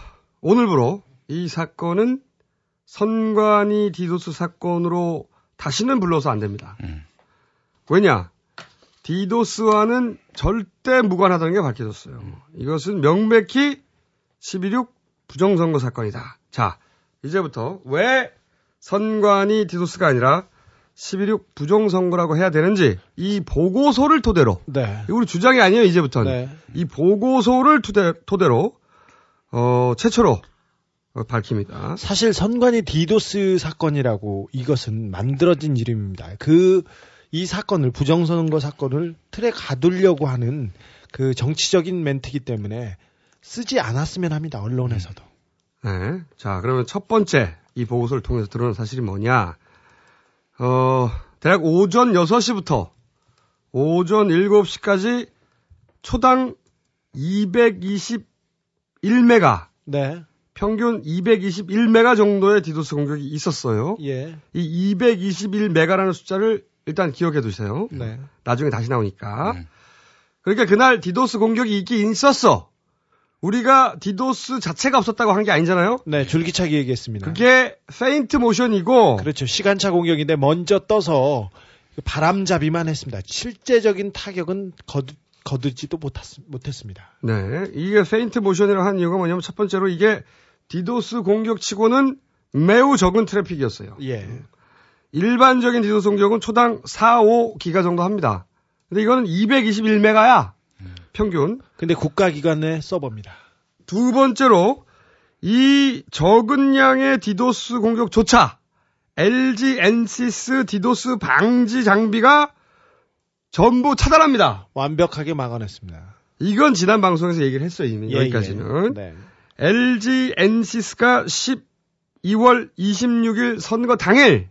오늘부로 이 사건은 선관위 디도스 사건으로 다시는 불러서 안 됩니다. 왜냐? 디도스와는 절대 무관하다는 게 밝혀졌어요. 이것은 명백히 11.6 부정선거 사건이다. 자, 이제부터 왜 선관위 디도스가 아니라 11.6 부정선거라고 해야 되는지 이 보고서를 토대로 네. 우리 주장이 아니에요 이제부터는 네. 이 보고서를 토대, 토대로 어, 최초로 어, 밝힙니다. 사실 선관위 디도스 사건이라고 이것은 만들어진 이름입니다. 그 이 사건을 부정선거 사건을 틀에 가두려고 하는 그 정치적인 멘트이기 때문에 쓰지 않았으면 합니다. 언론에서도. 네. 자, 그러면 첫 번째 이 보고서를 통해서 드러난 사실이 뭐냐? 어, 대략 오전 6시부터 오전 7시까지 초당 221메가 네. 평균 221메가 정도의 디도스 공격이 있었어요. 예. 이 221메가라는 숫자를 일단 기억해 두세요. 네. 나중에 다시 나오니까. 그러니까 그날 디도스 공격이 있긴 있었어. 우리가 디도스 자체가 없었다고 한 게 아니잖아요. 네, 줄기차게 얘기했습니다. 그게 페인트 모션이고 그렇죠. 시간차 공격인데 먼저 떠서 그 바람잡이만 했습니다. 실제적인 타격은 거두, 거두지도 못했, 못했 습니다. 네. 이게 페인트 모션이라고 한 이유가 뭐냐면 첫 번째로 이게 디도스 공격치고는 매우 적은 트래픽이었어요. 예. 일반적인 디도스 공격은 초당 4, 5기가 정도 합니다. 근데 이거는 221메가야. 평균. 근데 국가기관의 서버입니다. 두 번째로 이 적은 양의 디도스 공격조차 LG 엔시스 디도스 방지 장비가 전부 차단합니다. 완벽하게 막아냈습니다. 이건 지난 방송에서 얘기를 했어요, 이미. 예, 여기까지는. 예. 네. LG 엔시스가 12월 26일 선거 당일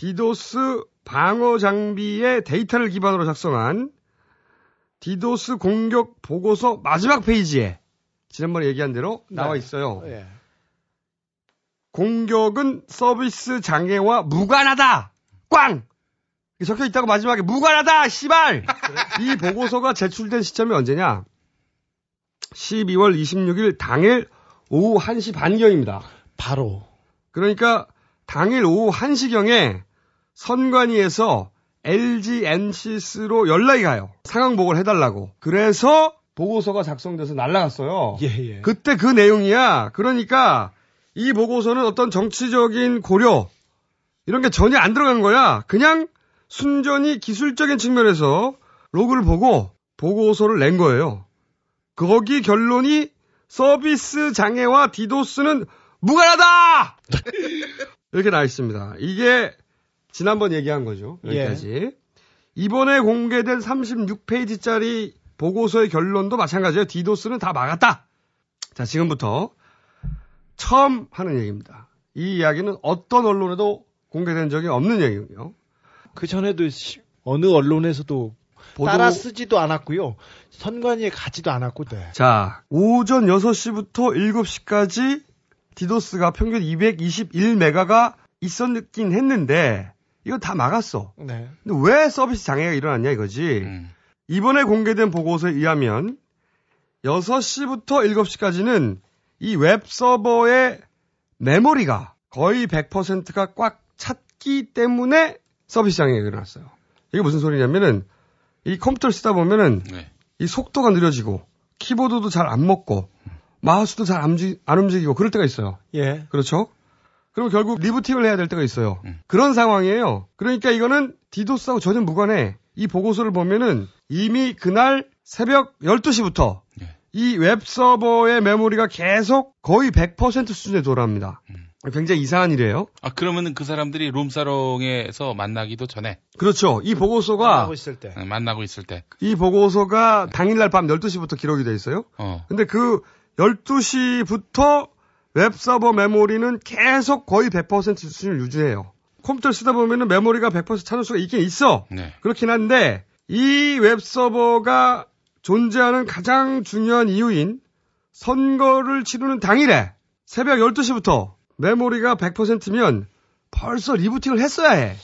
디도스 방어 장비의 데이터를 기반으로 작성한 디도스 공격 보고서 마지막 페이지에 지난번에 얘기한 대로 나와 네. 있어요. 예. 공격은 서비스 장애와 무관하다. 꽝. 적혀 있다고 마지막에 무관하다. 씨발. 이 보고서가 제출된 시점이 언제냐? 12월 26일 당일 오후 1시 반경입니다. 바로. 그러니까 당일 오후 1시경에 선관위에서 LG 엔시스로 연락이 가요. 상황 보고를 해달라고. 그래서 보고서가 작성돼서 날라갔어요. 예, 예. 그때 그 내용이야. 그러니까 이 보고서는 어떤 정치적인 고려 이런 게 전혀 안 들어간 거야. 그냥 순전히 기술적인 측면에서 로그를 보고 보고서를 낸 거예요. 거기 결론이 서비스 장애와 디도스는 무관하다! 이렇게 나와 있습니다. 이게 지난번 얘기한 거죠. 여기까지. 이번에 공개된 36페이지짜리 보고서의 결론도 마찬가지예요. 디도스는 다 막았다. 자, 지금부터 처음 하는 얘기입니다. 이 이야기는 어떤 언론에도 공개된 적이 없는 얘기고요. 그 전에도 시- 어느 언론에서도 보도- 따라 쓰지도 않았고요. 선관위에 가지도 않았고. 네. 자, 오전 6시부터 7시까지 디도스가 평균 221메가가 있었긴 했는데 이거 다 막았어. 네. 근데 왜 서비스 장애가 일어났냐 이거지. 이번에 공개된 보고서에 의하면 6시부터 7시까지는 이 웹 서버의 메모리가 거의 100%가 꽉 찼기 때문에 서비스 장애가 일어났어요. 이게 무슨 소리냐면은 이 컴퓨터를 쓰다 보면은 이 속도가 느려지고 키보드도 잘 안 먹고 마우스도 잘 안 움직이고 그럴 때가 있어요. 예. 그렇죠? 그럼 결국 리부팅을 해야 될 때가 있어요. 그런 상황이에요. 그러니까 이거는 디도스하고 전혀 무관해. 이 보고서를 보면은 이미 그날 새벽 12시부터 이 웹 서버의 메모리가 계속 거의 100% 수준에 돌아옵니다. 굉장히 이상한 일이에요. 아, 그러면은 그 사람들이 룸사롱에서 만나기도 전에. 그렇죠. 이 보고서가 만나고 있을 때. 네, 만나고 있을 때. 이 보고서가 당일날 밤 12시부터 기록이 돼 있어요. 어. 근데 그 12시부터 웹서버 메모리는 계속 거의 100% 수준을 유지해요. 컴퓨터를 쓰다 보면은 메모리가 100% 차는 수가 있긴 있어. 네. 그렇긴 한데 이 웹서버가 존재하는 가장 중요한 이유인 선거를 치르는 당일에 새벽 12시부터 메모리가 100%면 벌써 리부팅을 했어야 해.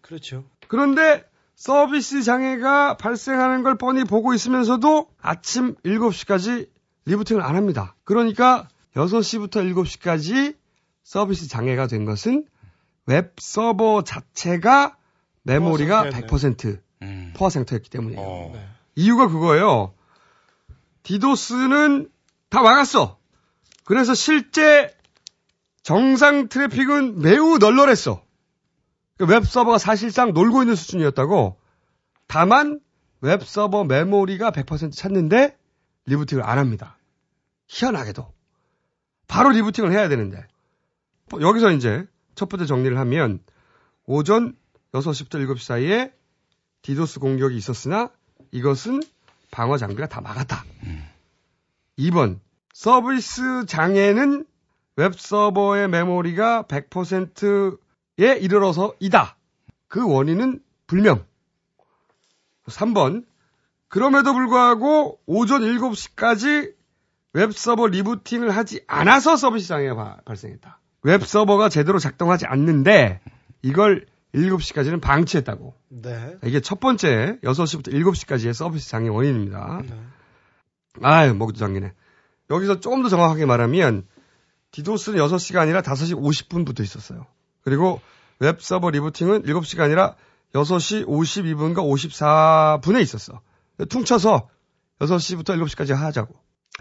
그렇죠. 그런데 서비스 장애가 발생하는 걸 뻔히 보고 있으면서도 아침 7시까지 리부팅을 안 합니다. 그러니까 6시부터 7시까지 서비스 장애가 된 것은 웹 서버 자체가 메모리가 포화 상태였네. 100% 음. 포화 상태였기 때문이에요. 어. 네. 이유가 그거예요. 디도스는 다 막았어. 그래서 실제 정상 트래픽은 매우 널널했어. 그 웹서버가 사실상 놀고 있는 수준이었다고. 다만 웹 서버 메모리가 100% 찼는데 리부팅을 안 합니다. 희한하게도. 바로 리부팅을 해야 되는데. 여기서 이제 첫 번째 정리를 하면 오전 6시부터 7시 사이에 디도스 공격이 있었으나 이것은 방어 장비가 다 막았다. 2번 서비스 장애는 웹 서버의 메모리가 100%에 이르러서 이다. 그 원인은 불명. 3번 그럼에도 불구하고 오전 7시까지 웹서버 리부팅을 하지 않아서 서비스 장애가 바- 발생했다. 웹서버가 제대로 작동하지 않는데 이걸 7시까지는 방치했다고. 네. 이게 첫 번째 6시부터 7시까지의 서비스 장애 원인입니다. 아유, 목도 잠기네. 여기서 조금 더 정확하게 말하면 디도스는 6시가 아니라 5시 50분부터 있었어요. 그리고 웹서버 리부팅은 7시가 아니라 6시 52분과 54분에 있었어. 퉁쳐서 6시부터 7시까지 하자고.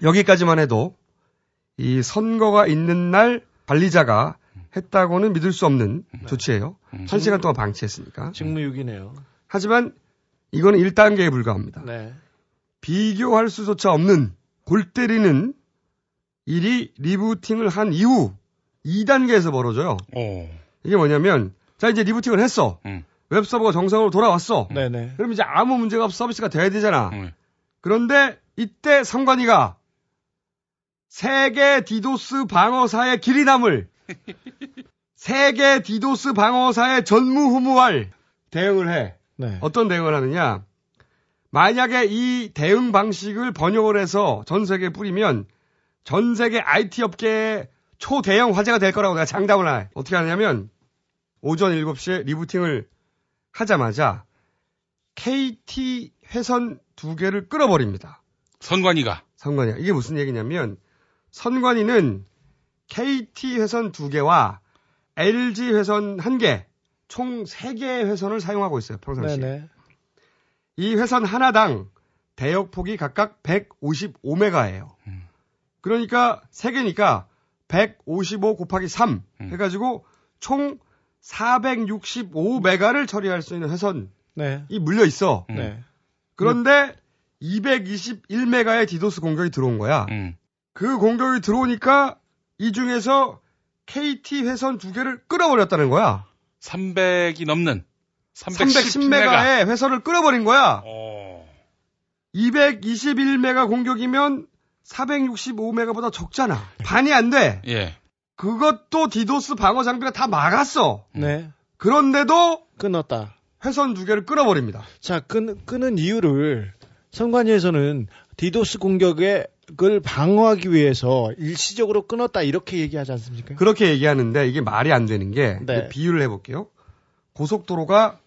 여기까지만 해도 이 선거가 있는 날 관리자가 했다고는 믿을 수 없는 조치예요. 한 시간 동안 방치했으니까. 직무유기네요. 하지만 이거는 1단계에 불과합니다. 네. 비교할 수조차 없는 골 때리는 일이 리부팅을 한 이후 2단계에서 벌어져요. 이게 뭐냐면 자 이제 리부팅을 했어. 웹서버가 정상으로 돌아왔어. 네네. 그럼 이제 아무 문제가 없어 서비스가 돼야 되잖아. 그런데 이때 선관위가 세계 디도스 방어사의 길이 남을 세계 디도스 방어사의 전무후무할 대응을 해. 네. 어떤 대응을 하느냐? 만약에 이 대응 방식을 번역을 해서 전 세계에 뿌리면 전 세계 IT 업계의 초대형 화제가 될 거라고 내가 장담을 해. 어떻게 하냐면 오전 7시에 리부팅을 하자마자 KT 회선 두 개를 끌어버립니다. 선관위가. 선관위. 이게 무슨 얘기냐면 선관위는 KT 회선 두 개와 LG 회선 한 개, 총세 개의 회선을 사용하고 있어요. 평상시에. 네네. 이 회선 하나당 대역폭이 각각 155메가예요. 그러니까 세 개니까 155 곱하기 3 해가지고 총 465메가를 처리할 수 있는 회선이 네. 물려 있어. 네. 그런데 221메가의 디도스 공격이 들어온 거야. 그 공격이 들어오니까 이 중에서 KT 회선 두 개를 끌어버렸다는 거야. 300이 넘는 310메가의 회선을 끌어버린 거야. 어. 221메가 공격이면 465메가보다 적잖아. 반이 안 돼. 예. 그것도 디도스 방어 장비가 다 막았어. 네. 그런데도 끊었다. 회선 두 개를 끊어버립니다. 자, 끊는, 끊는 이유를 선관위에서는 디도스 공격을 방어하기 위해서 일시적으로 끊었다 이렇게 얘기하지 않습니까? 그렇게 얘기하는데 이게 말이 안 되는 게 네. 비유를 해볼게요. 고속도로가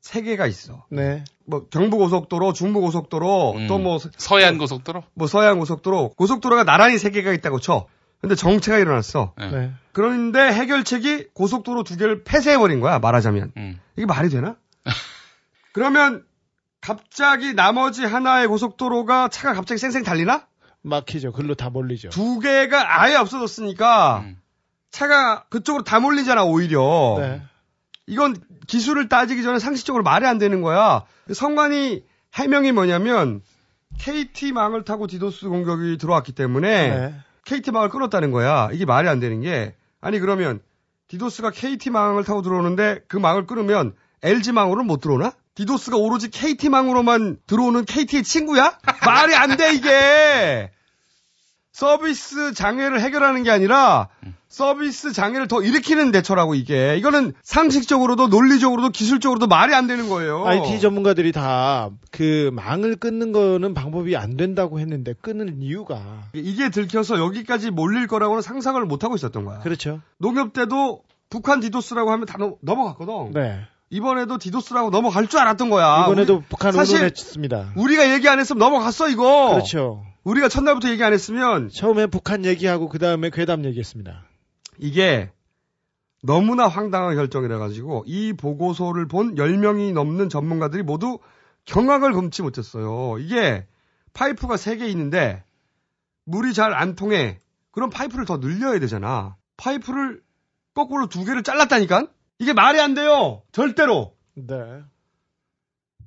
세 개가 있어. 네. 뭐 경부 고속도로, 중부 고속도로, 또뭐 서해안 고속도로? 뭐 서해안 고속도로, 고속도로가 나란히 세 개가 있다고 쳐. 근데 정체가 일어났어. 네. 그런데 해결책이 고속도로 두 개를 폐쇄해버린 거야, 말하자면. 이게 말이 되나? 그러면 갑자기 나머지 하나의 고속도로가 차가 갑자기 쌩쌩 달리나? 막히죠. 글로 다 몰리죠. 두 개가 아예 없어졌으니까 차가 그쪽으로 다 몰리잖아, 오히려. 네. 이건 기술을 따지기 전에 상식적으로 말이 안 되는 거야. 성관이 해명이 뭐냐면 KT망을 타고 디도스 공격이 들어왔기 때문에 네. KT망을 끊었다는 거야. 이게 말이 안 되는 게 아니 그러면 디도스가 KT망을 타고 들어오는데 그 망을 끊으면 LG망으로는 못 들어오나? 디도스가 오로지 KT망으로만 들어오는 KT의 친구야? 말이 안 돼 이게. 서비스 장애를 해결하는 게 아니라 서비스 장애를 더 일으키는 대처라고 이게. 이거는 상식적으로도 논리적으로도 기술적으로도 말이 안 되는 거예요. IT 전문가들이 다 그 망을 끊는 거는 방법이 안 된다고 했는데 끊는 이유가 이게 들켜서 여기까지 몰릴 거라고는 상상을 못 하고 있었던 거야. 그렇죠. 농협 때도 북한 디도스라고 하면 다 넘- 넘어갔거든. 네. 이번에도 디도스라고 넘어갈 줄 알았던 거야. 이번에도 우리- 북한 사실 운운했습니다. 우리가 얘기 안 했으면 넘어갔어 이거. 그렇죠. 우리가 첫날부터 얘기 안 했으면 처음에 북한 얘기하고 그 다음에 괴담 얘기했습니다. 이게 너무나 황당한 결정이라 가지고 이 보고서를 본 10명이 넘는 전문가들이 모두 경악을 금치 못했어요. 이게 파이프가 3개 있는데 물이 잘 안 통해. 그럼 파이프를 더 늘려야 되잖아. 파이프를 거꾸로 두 개를 잘랐다니까? 이게 말이 안 돼요. 절대로. 네.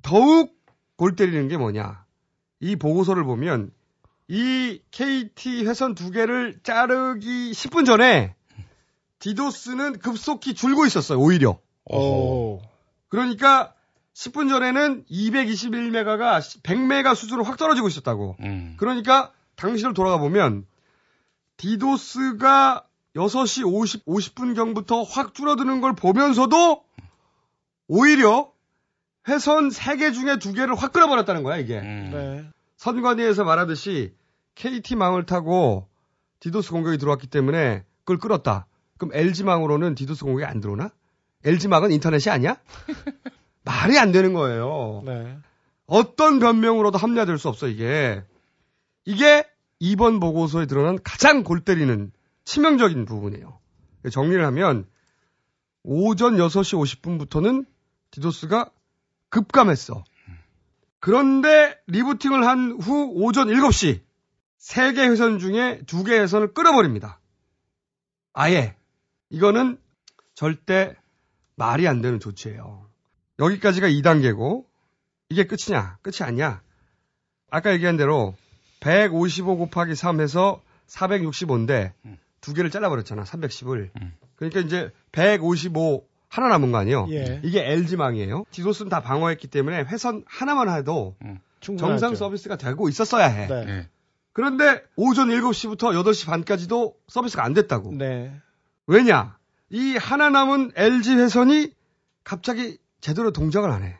더욱 골 때리는 게 뭐냐. 이 보고서를 보면 이 KT 회선 두 개를 자르기 10분 전에 디도스는 급속히 줄고 있었어요, 오히려. 오. 그러니까 10분 전에는 221메가가 100메가 수준으로 확 떨어지고 있었다고. 그러니까 당시를 돌아가 보면 디도스가 6시 50, 50분경부터 확 줄어드는 걸 보면서도 오히려 회선 3개 중에 2개를 확 끊어버렸다는 거야, 이게. 네. 선관위에서 말하듯이 KT망을 타고 디도스 공격이 들어왔기 때문에 그걸 끊었다. 그럼 LG망으로는 디도스 공격이 안 들어오나? LG망은 인터넷이 아니야? 말이 안 되는 거예요. 네. 어떤 변명으로도 합리화될 수 없어, 이게. 이게 이번 보고서에 드러난 가장 골 때리는 치명적인 부분이에요. 정리를 하면 오전 6시 50분부터는 디도스가 급감했어. 그런데 리부팅을 한 후 오전 7시 3개 회선 중에 2개 회선을 끊어버립니다. 아예. 이거는 절대 말이 안 되는 조치예요. 여기까지가 2단계고 이게 끝이냐? 끝이 아니야. 아까 얘기한 대로 155 곱하기 3 해서 465인데 두 개를 잘라버렸잖아. 310을. 그러니까 이제 155 하나 남은 거 아니에요? 예. 이게 LG망이에요. 디도스는 다 방어했기 때문에 회선 하나만 해도 충분하죠. 정상 서비스가 되고 있었어야 해. 네. 그런데 오전 7시부터 8시 반까지도 서비스가 안 됐다고. 네. 왜냐? 이 하나 남은 LG 회선이 갑자기 제대로 동작을 안 해.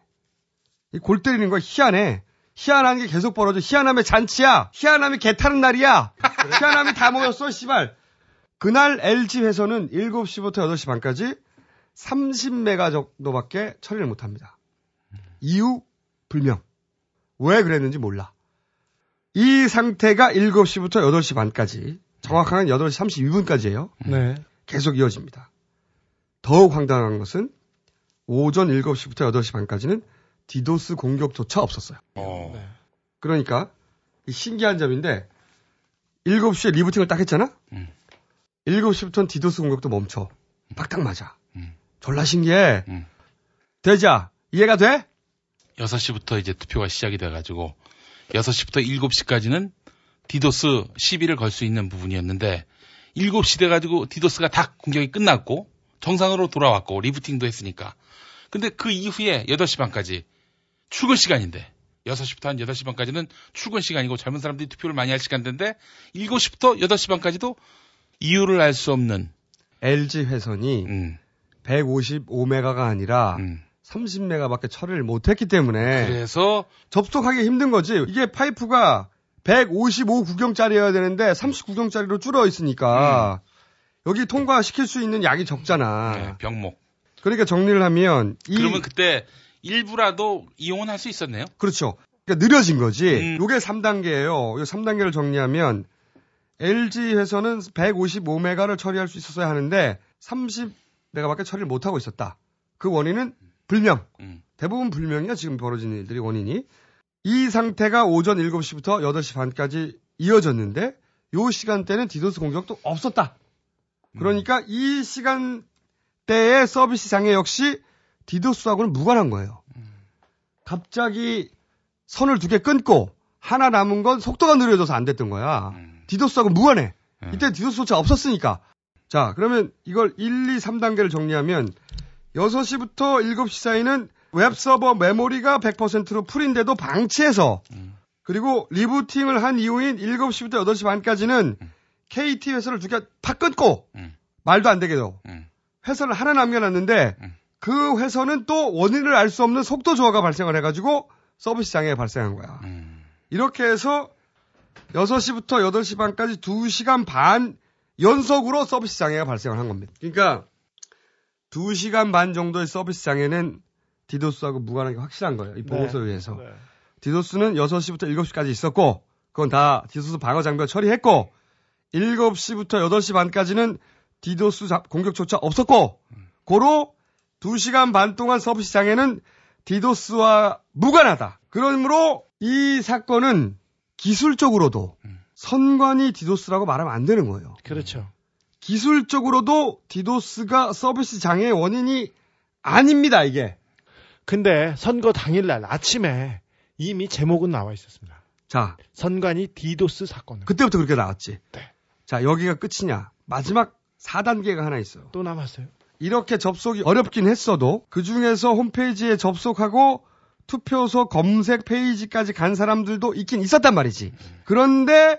이 골 때리는 거 희한해. 희한한 게 계속 벌어져. 희한함의 잔치야. 희한함이 개 타는 날이야. 희한함이 다 모였어, 씨발. 그날 LG 회선은 7시부터 8시 반까지 30메가 정도밖에 처리를 못 합니다. 이유 불명. 왜 그랬는지 몰라. 이 상태가 7시부터 8시 반까지, 정확하게 8시 32분까지예요. 네. 계속 이어집니다. 더욱 황당한 것은 오전 7시부터 8시 반까지는 디도스 공격조차 없었어요. 네. 그러니까 이 신기한 점인데 7시에 리부팅을 딱 했잖아? 7시부터는 디도스 공격도 멈춰. 딱딱 맞아. 졸라 신기해. 되자. 이해가 돼? 6시부터 이제 투표가 시작이 돼가지고 6시부터 7시까지는 디도스 시비를 걸 수 있는 부분이었는데 7시 돼가지고 디도스가 다 공격이 끝났고 정상으로 돌아왔고 리부팅도 했으니까 근데 그 이후에 8시 반까지 출근 시간인데 6시부터 한 8시 반까지는 출근 시간이고 젊은 사람들이 투표를 많이 할 시간대인데 7시부터 8시 반까지도 이유를 알 수 없는 LG 회선이 음. 155메가가 아니라 30메가밖에 처리를 못했기 때문에 그래서 접속하기 힘든 거지. 이게 파이프가 155 구경짜리여야 되는데 39경짜리로 줄어 있으니까 여기 통과시킬 수 있는 양이 적잖아. 네, 병목. 그러니까 정리를 하면 이 그러면 그때 일부라도 이용은 할 수 있었네요. 그렇죠. 그러니까 느려진 거지. 음. 요게 3단계예요. 요 3단계를 정리하면 LG 회선은 155메가를 처리할 수 있었어야 하는데 30메가밖에 처리를 못 하고 있었다. 그 원인은 불명. 음. 대부분 불명이야 지금 벌어진 일들이 원인이. 이 상태가 오전 7시부터 8시 반까지 이어졌는데 요 시간대는 디도스 공격도 없었다. 그러니까 이 시간대의 서비스 장애 역시 디도스하고는 무관한 거예요. 갑자기 선을 두 개 끊고 하나 남은 건 속도가 느려져서 안 됐던 거야. 디도스하고 무관해. 이때 디도스조차 없었으니까. 자, 그러면 이걸 1, 2, 3단계를 정리하면 6시부터 7시 사이는 웹서버 메모리가 100%로 풀인데도 방치해서 그리고 리부팅을 한 이후인 7시부터 8시 반까지는 KT 회선을 두개팍 끊고 말도 안 되게도 회선을 하나 남겨놨는데 그 회선은 또 원인을 알 수 없는 속도 저하가 발생을 해가지고 서비스 장애가 발생한 거야. 이렇게 해서 6시부터 8시 반까지 2시간 반 연속으로 서비스 장애가 발생을 한 겁니다. 그러니까 2시간 반 정도의 서비스 장애는 디도스하고 무관하게 확실한 거예요. 이 보고서에 의해서. 디도스는 6시부터 7시까지 있었고, 그건 다 디도스 방어 장비가 처리했고, 7시부터 8시 반까지는 디도스 자- 공격조차 없었고, 고로 2시간 반 동안 서비스 장애는 디도스와 무관하다. 그러므로 이 사건은 기술적으로도 선관위 디도스라고 말하면 안 되는 거예요. 그렇죠. 기술적으로도 디도스가 서비스 장애의 원인이 아닙니다, 이게. 근데 선거 당일날 아침에 이미 제목은 나와 있었습니다. 자. 선관위 디도스 사건. 그때부터 그렇게 나왔지. 네. 자, 여기가 끝이냐. 마지막 4단계가 하나 있어요. 또 남았어요. 이렇게 접속이 어렵긴 했어도 그 중에서 홈페이지에 접속하고 투표소 검색 페이지까지 간 사람들도 있긴 있었단 말이지. 그런데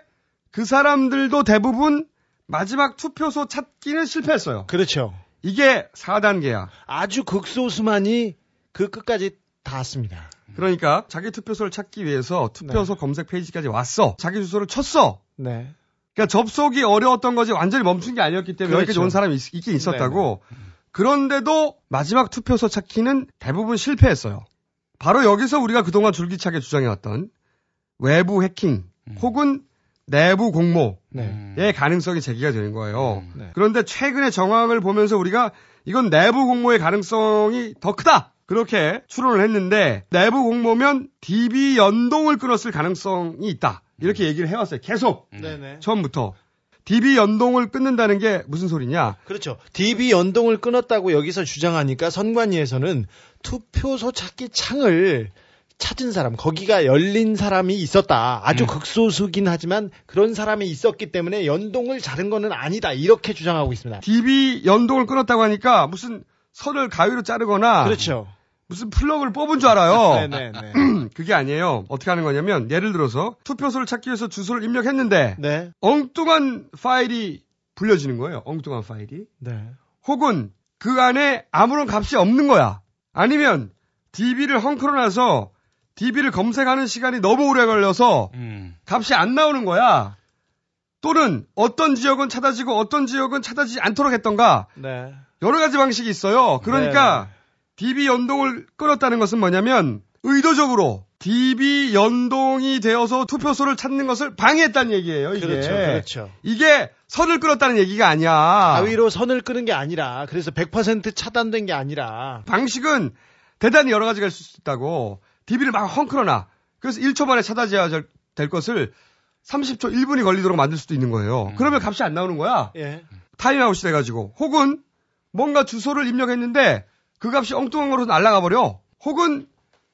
그 사람들도 대부분 마지막 투표소 찾기는 실패했어요. 그렇죠. 이게 4단계야. 아주 극소수만이 그 끝까지 닿았습니다. 그러니까 자기 투표소를 찾기 위해서 투표소 검색 페이지까지 왔어. 자기 주소를 쳤어. 네. 그러니까 접속이 어려웠던 거지 완전히 멈춘 게 아니었기 때문에 여기까지 그렇죠. 온 사람이 있, 긴 있었다고. 그런데도 마지막 투표소 찾기는 대부분 실패했어요. 바로 여기서 우리가 그동안 줄기차게 주장해왔던 외부 해킹 혹은 내부 공모의 네. 가능성이 제기가 되는 거예요. 그런데 최근의 정황을 보면서 우리가 이건 내부 공모의 가능성이 더 크다. 그렇게 추론을 했는데 내부 공모면 DB 연동을 끊었을 가능성이 있다. 이렇게 얘기를 해왔어요. 계속 네네. 처음부터 DB 연동을 끊는다는 게 무슨 소리냐? 그렇죠. DB 연동을 끊었다고 여기서 주장하니까 선관위에서는 투표소 찾기 창을 찾은 사람, 거기가 열린 사람이 있었다. 아주 극소수긴 하지만 그런 사람이 있었기 때문에 연동을 자른 거는 아니다. 이렇게 주장하고 있습니다. DB 연동을 끊었다고 하니까 무슨 선을 가위로 자르거나 그렇죠. 무슨 플러그를 뽑은 줄 알아요. 네네네. 그게 아니에요. 어떻게 하는 거냐면 예를 들어서 투표소를 찾기 위해서 주소를 입력했는데 네. 엉뚱한 파일이 불려지는 거예요. 엉뚱한 파일이. 네. 혹은 그 안에 아무런 값이 없는 거야. 아니면 DB를 헝클어놔서 DB를 검색하는 시간이 너무 오래 걸려서 값이 안 나오는 거야. 또는 어떤 지역은 찾아지고 어떤 지역은 찾아지지 않도록 했던가 네. 여러 가지 방식이 있어요. 그러니까 DB 연동을 끊었다는 것은 뭐냐면 의도적으로 DB 연동이 되어서 투표소를 찾는 것을 방해했다는 얘기예요. 이게. 그렇죠. 그렇죠. 이게 선을 끊었다는 얘기가 아니야. 가위로 선을 끊는 게 아니라 그래서 100% 차단된 게 아니라 방식은 대단히 여러 가지가 있을 수 있다고 DB를 막 헝클어놔. 그래서 1초 만에 찾아져야 될 것을 30초, 1분이 걸리도록 만들 수도 있는 거예요. 그러면 값이 안 나오는 거야. 예. 타임아웃이 돼가지고. 혹은 뭔가 주소를 입력했는데 그 값이 엉뚱한 거로 날아가 버려. 혹은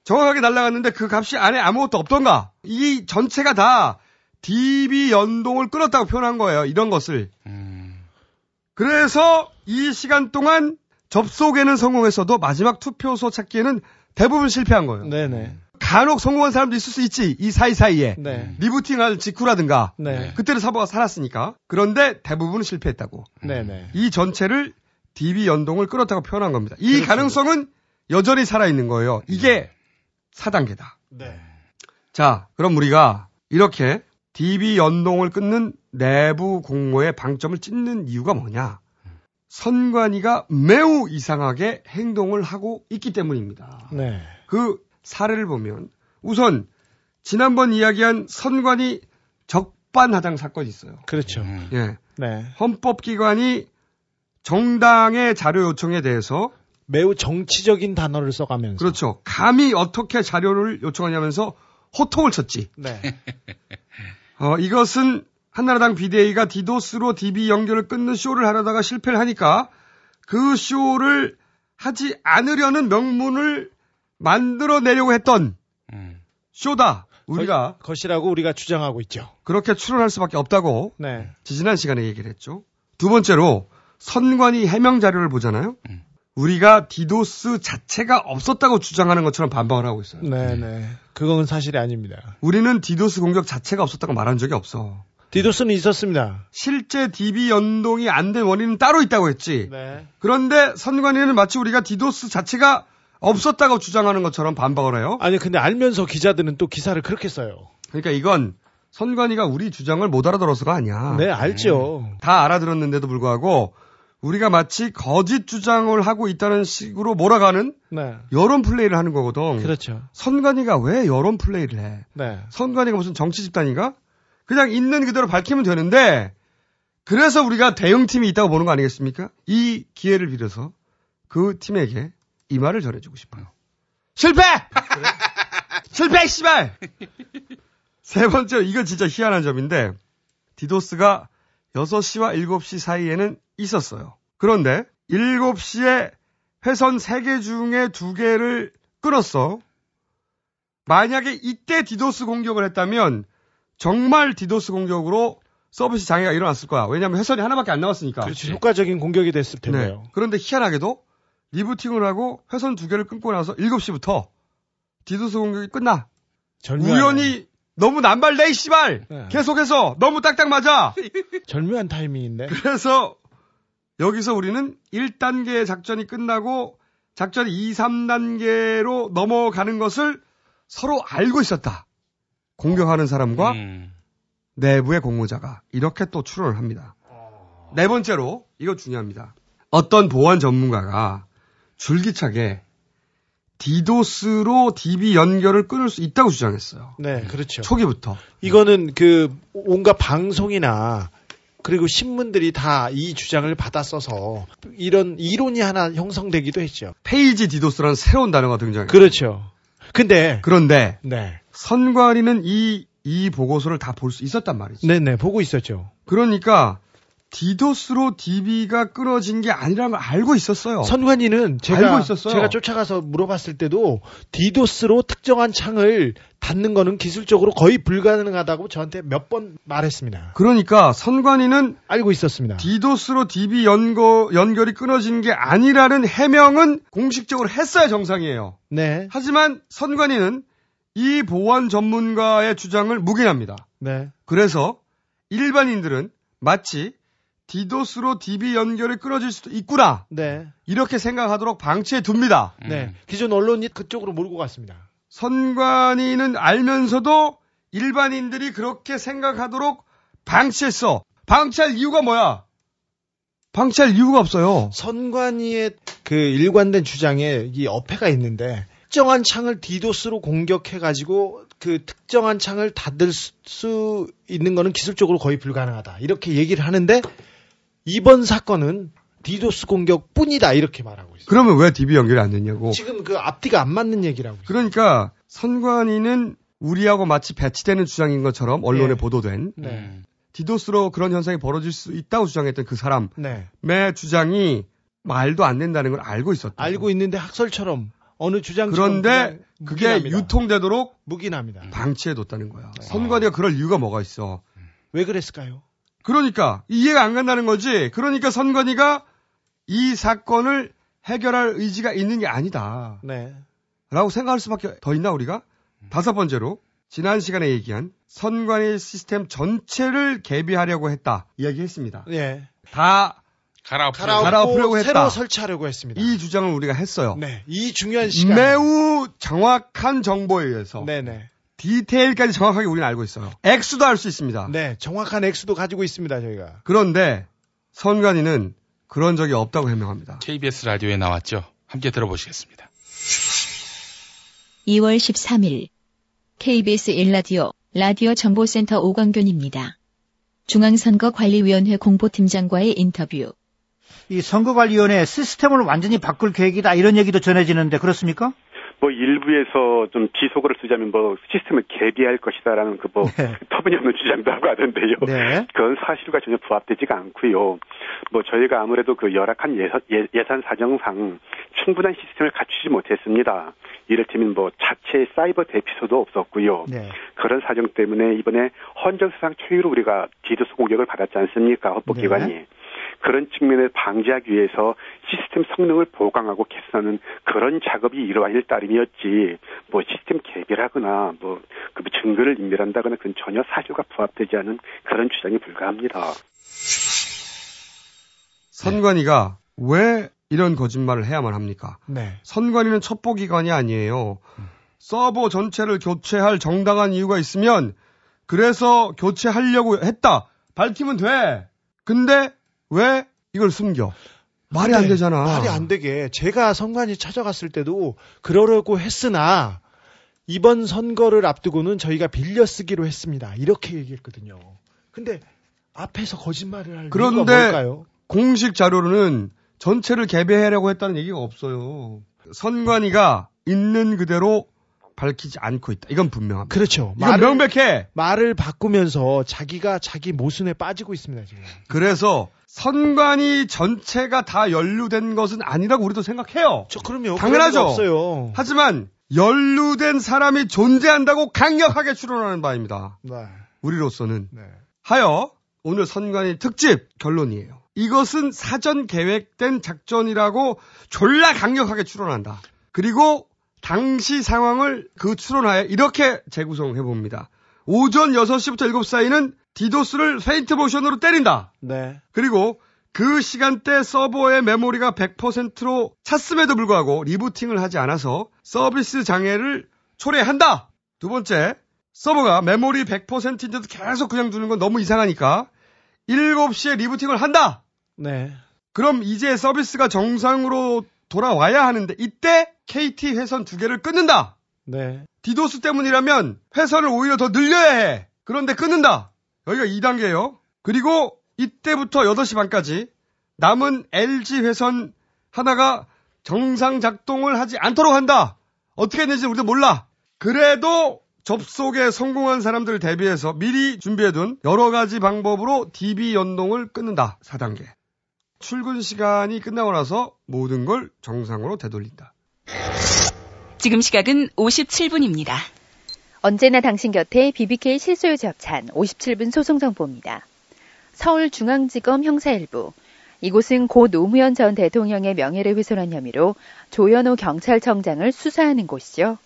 정확하게 날아갔는데 그 값이 안에 아무것도 없던가. 이 전체가 다 DB 연동을 끊었다고 표현한 거예요. 이런 것을. 그래서 이 시간 동안 접속에는 성공했어도 마지막 투표소 찾기에는 대부분 실패한 거예요. 네네. 간혹 성공한 사람도 있을 수 있지. 이 사이사이에. 네. 리부팅할 직후라든가. 네. 그때는 사고가 살았으니까. 그런데 대부분은 실패했다고. 네네. 이 전체를 DB 연동을 끌었다고 표현한 겁니다. 이 그렇죠. 가능성은 여전히 살아있는 거예요. 이게 4단계다. 네. 자, 그럼 우리가 이렇게 DB 연동을 끊는 내부 공모의 방점을 찢는 이유가 뭐냐? 선관위가 매우 이상하게 행동을 하고 있기 때문입니다. 네. 그 사례를 보면 우선 지난번 이야기한 선관위 적반하장 사건이 있어요. 그렇죠. 예. 네. 헌법기관이 정당의 자료 요청에 대해서 매우 정치적인 단어를 써가면서 그렇죠. 감히 어떻게 자료를 요청하냐면서 호통을 쳤지. 네. 어, 이것은 한나라당 비대위가 디도스로 DB 연결을 끊는 쇼를 하려다가 실패를 하니까 그 쇼를 하지 않으려는 명분을 만들어내려고 했던 쇼다. 우리가 것, 것이라고 우리가 주장하고 있죠. 그렇게 추론할 수밖에 없다고 네. 지지난 시간에 얘기를 했죠. 두 번째로 선관위 해명 자료를 보잖아요. 우리가 디도스 자체가 없었다고 주장하는 것처럼 반박을 하고 있어요. 네, 네. 그건 사실이 아닙니다. 우리는 디도스 공격 자체가 없었다고 말한 적이 없어. 디도스는 있었습니다. 실제 DB 연동이 안 된 원인은 따로 있다고 했지. 네. 그런데 선관위는 마치 우리가 디도스 자체가 없었다고 주장하는 것처럼 반박을 해요. 아니 근데 알면서 기자들은 또 기사를 그렇게 써요. 그러니까 이건 선관위가 우리 주장을 못 알아들어서가 아니야. 네, 알죠. 다 알아들었는데도 불구하고 우리가 마치 거짓 주장을 하고 있다는 식으로 몰아가는 네. 여론 플레이를 하는 거거든. 그렇죠. 선관위가 왜 여론 플레이를 해? 네. 선관위가 무슨 정치 집단인가? 그냥 있는 그대로 밝히면 되는데 그래서 우리가 대응팀이 있다고 보는 거 아니겠습니까? 이 기회를 빌어서 그 팀에게 이 말을 전해주고 싶어요. 실패! 실패, 씨발! 세 번째로, 이거 진짜 희한한 점인데, 디도스가 6시와 7시 사이에는 있었어요. 그런데, 7시에 회선 3개 중에 2개를 끊었어. 만약에 이때 디도스 공격을 했다면, 정말 디도스 공격으로 서비스 장애가 일어났을 거야. 왜냐하면 회선이 하나밖에 안 남았으니까. 그렇죠. 효과적인 공격이 됐을 텐데요. 네. 그런데 희한하게도 리부팅을 하고 회선 두 개를 끊고 나서 7시부터 디도스 공격이 끝나. 절묘하네. 우연히 너무 남발돼, 이 씨발! 네. 계속해서 너무 딱딱 맞아! 절묘한 타이밍인데. 그래서 여기서 우리는 1단계 작전이 끝나고 작전이 2, 3단계로 넘어가는 것을 서로 알고 있었다. 공격하는 사람과 내부의 공모자가 이렇게 또 추론을 합니다. 네 번째로 이거 중요합니다. 어떤 보안 전문가가 줄기차게 디도스로 DB 연결을 끊을 수 있다고 주장했어요. 네, 그렇죠. 초기부터. 이거는 그 온갖 방송이나 그리고 신문들이 다 이 주장을 받아 써서 이런 이론이 하나 형성되기도 했죠. 페이지 디도스라는 새로운 단어가 등장해요. 그렇죠. 근데 그런데 네. 선관위는 이, 이 보고서를 다 볼 수 있었단 말이죠. 네네, 보고 있었죠. 그러니까 디도스로 DB가 끊어진 게 아니라는 걸 알고 있었어요. 선관위는 제가 알고 있었어요. 제가 쫓아가서 물어봤을 때도 디도스로 특정한 창을 닫는 거는 기술적으로 거의 불가능하다고 저한테 몇 번 말했습니다. 그러니까 선관위는 알고 있었습니다. 디도스로 DB 연거, 연결이 끊어진 게 아니라는 해명은 공식적으로 했어야 정상이에요. 네. 하지만 선관위는 이 보안 전문가의 주장을 묵인합니다. 네. 그래서 일반인들은 마치 디도스로 DB 연결이 끊어질 수도 있구나. 네. 이렇게 생각하도록 방치해 둡니다. 네. 기존 언론이 그쪽으로 몰고 갔습니다. 선관위는 알면서도 일반인들이 그렇게 생각하도록 방치했어. 방치할 이유가 뭐야? 방치할 이유가 없어요. 선관위의 그 일관된 주장에 이 어폐가 있는데 특정한 창을 디도스로 공격해가지고 그 특정한 창을 닫을 수- 수 있는 거는 기술적으로 거의 불가능하다. 이렇게 얘기를 하는데 이번 사건은 디도스 공격 뿐이다. 이렇게 말하고 있어요. 그러면 왜 DB 연결이 안 됐냐고. 지금 그 앞뒤가 안 맞는 얘기라고. 그러니까 선관위는 우리하고 마치 배치되는 주장인 것처럼 언론에 네. 보도된 네. 디도스로 그런 현상이 벌어질 수 있다고 주장했던 그 사람의 네. 주장이 말도 안 된다는 걸 알고 있었다. 알고 있는데 학설처럼 어느 주장 그런데 그게 유통되도록 묵인합니다. 방치해 뒀다는 거야. 선관위가 그럴 이유가 뭐가 있어. 왜 그랬을까요? 그러니까 이해가 안 간다는 거지. 그러니까 선관위가 이 사건을 해결할 의지가 있는 게 아니다. 네. 라고 생각할 수밖에 더 있나 우리가? 다섯 번째로 지난 시간에 얘기한 선관위 시스템 전체를 개비하려고 했다 이야기했습니다. 예. 다 갈아엎으려고, 갈아엎으려고 했다. 새로 설치하려고 했습니다. 이 주장을 우리가 했어요. 네. 이 중요한 시간. 매우 정확한 정보에 의해서 네네. 디테일까지 정확하게 우리는 알고 있어요. 액수도 알 수 있습니다. 네. 정확한 액수도 가지고 있습니다. 저희가. 그런데 선관위는 그런 적이 없다고 해명합니다. KBS 라디오에 나왔죠. 함께 들어보시겠습니다. 2월 13일 KBS 1라디오 라디오 정보센터 오광균입니다. 중앙선거관리위원회 공보팀장과의 인터뷰. 이 선거관리위원회 시스템을 완전히 바꿀 계획이다 이런 얘기도 전해지는데 그렇습니까? 뭐 일부에서 좀 비속어를 쓰자면 뭐 시스템을 개비할 것이다라는 그뭐 터무니없는 주장도 하고 하던데요. 네. 그건 사실과 전혀 부합되지가 않고요. 뭐 저희가 아무래도 그 열악한 예산, 예, 예산 사정상 충분한 시스템을 갖추지 못했습니다. 이를테면 뭐 자체 사이버 대피소도 없었고요. 네. 그런 사정 때문에 이번에 헌정사상 초유로 우리가 디도스 공격을 받았지 않습니까? 헌법기관이. 네. 그런 측면을 방지하기 위해서 시스템 성능을 보강하고 개선하는 그런 작업이 이루어질 따름이었지 뭐 시스템 개별하거나 뭐 그 증거를 인멸한다거나 그건 전혀 사실과 부합되지 않은 그런 주장에 불과합니다. 선관위가 왜 이런 거짓말을 해야만 합니까? 네. 선관위는 첩보기관이 아니에요. 서버 전체를 교체할 정당한 이유가 있으면 그래서 교체하려고 했다. 밝히면 돼. 근데 왜 이걸 숨겨? 말이 안 네, 되잖아. 말이 안 되게 제가 선관위 찾아갔을 때도 그러려고 했으나 이번 선거를 앞두고는 저희가 빌려 쓰기로 했습니다. 이렇게 얘기했거든요. 근데 앞에서 거짓말을 할 이유가 그런데 뭘까요? 공식 자료로는 전체를 개배하려고 했다는 얘기가 없어요. 선관위가 있는 그대로 밝히지 않고 있다. 이건 분명합니다. 그렇죠. 이건 명백해. 말을 바꾸면서 자기가 자기 모순에 빠지고 있습니다, 지금. 그래서 선관위 전체가 다 연루된 것은 아니라고 우리도 생각해요. 저 그럼요. 당연하죠. 없어요. 하지만 연루된 사람이 존재한다고 강력하게 추론하는 바입니다. 네. 우리로서는 하여 오늘 선관위 특집 결론이에요. 이것은 사전 계획된 작전이라고 졸라 강력하게 추론한다. 그리고 당시 상황을 그 추론하에 이렇게 재구성해 봅니다. 오전 6시부터 7시 사이는 디도스를 페인트 모션으로 때린다. 네. 그리고 그 시간대 서버의 메모리가 100%로 찼음에도 불구하고 리부팅을 하지 않아서 서비스 장애를 초래한다. 두 번째, 서버가 메모리 100%인데도 계속 그냥 두는 건 너무 이상하니까 7시에 리부팅을 한다. 네. 그럼 이제 서비스가 정상으로 돌아와야 하는데 이때 KT 회선 두 개를 끊는다. 네. 디도스 때문이라면 회선을 오히려 더 늘려야 해. 그런데 끊는다. 여기가 2단계예요. 그리고 이때부터 8시 반까지 남은 LG 회선 하나가 정상 작동을 하지 않도록 한다. 어떻게 했는지 우리도 몰라. 그래도 접속에 성공한 사람들을 대비해서 미리 준비해둔 여러 가지 방법으로 DB 연동을 끊는다. 4단계. 출근 시간이 끝나고 나서 모든 걸 정상으로 되돌린다. 지금 시각은 57분입니다. 언제나 당신 곁에 BBK 실소유 접찬 57분 소송 정보입니다. 서울중앙지검 형사 1부. 이곳은 고 노무현 전 대통령의 명예를 훼손한 혐의로 조현호 경찰청장을 수사하는 곳이죠.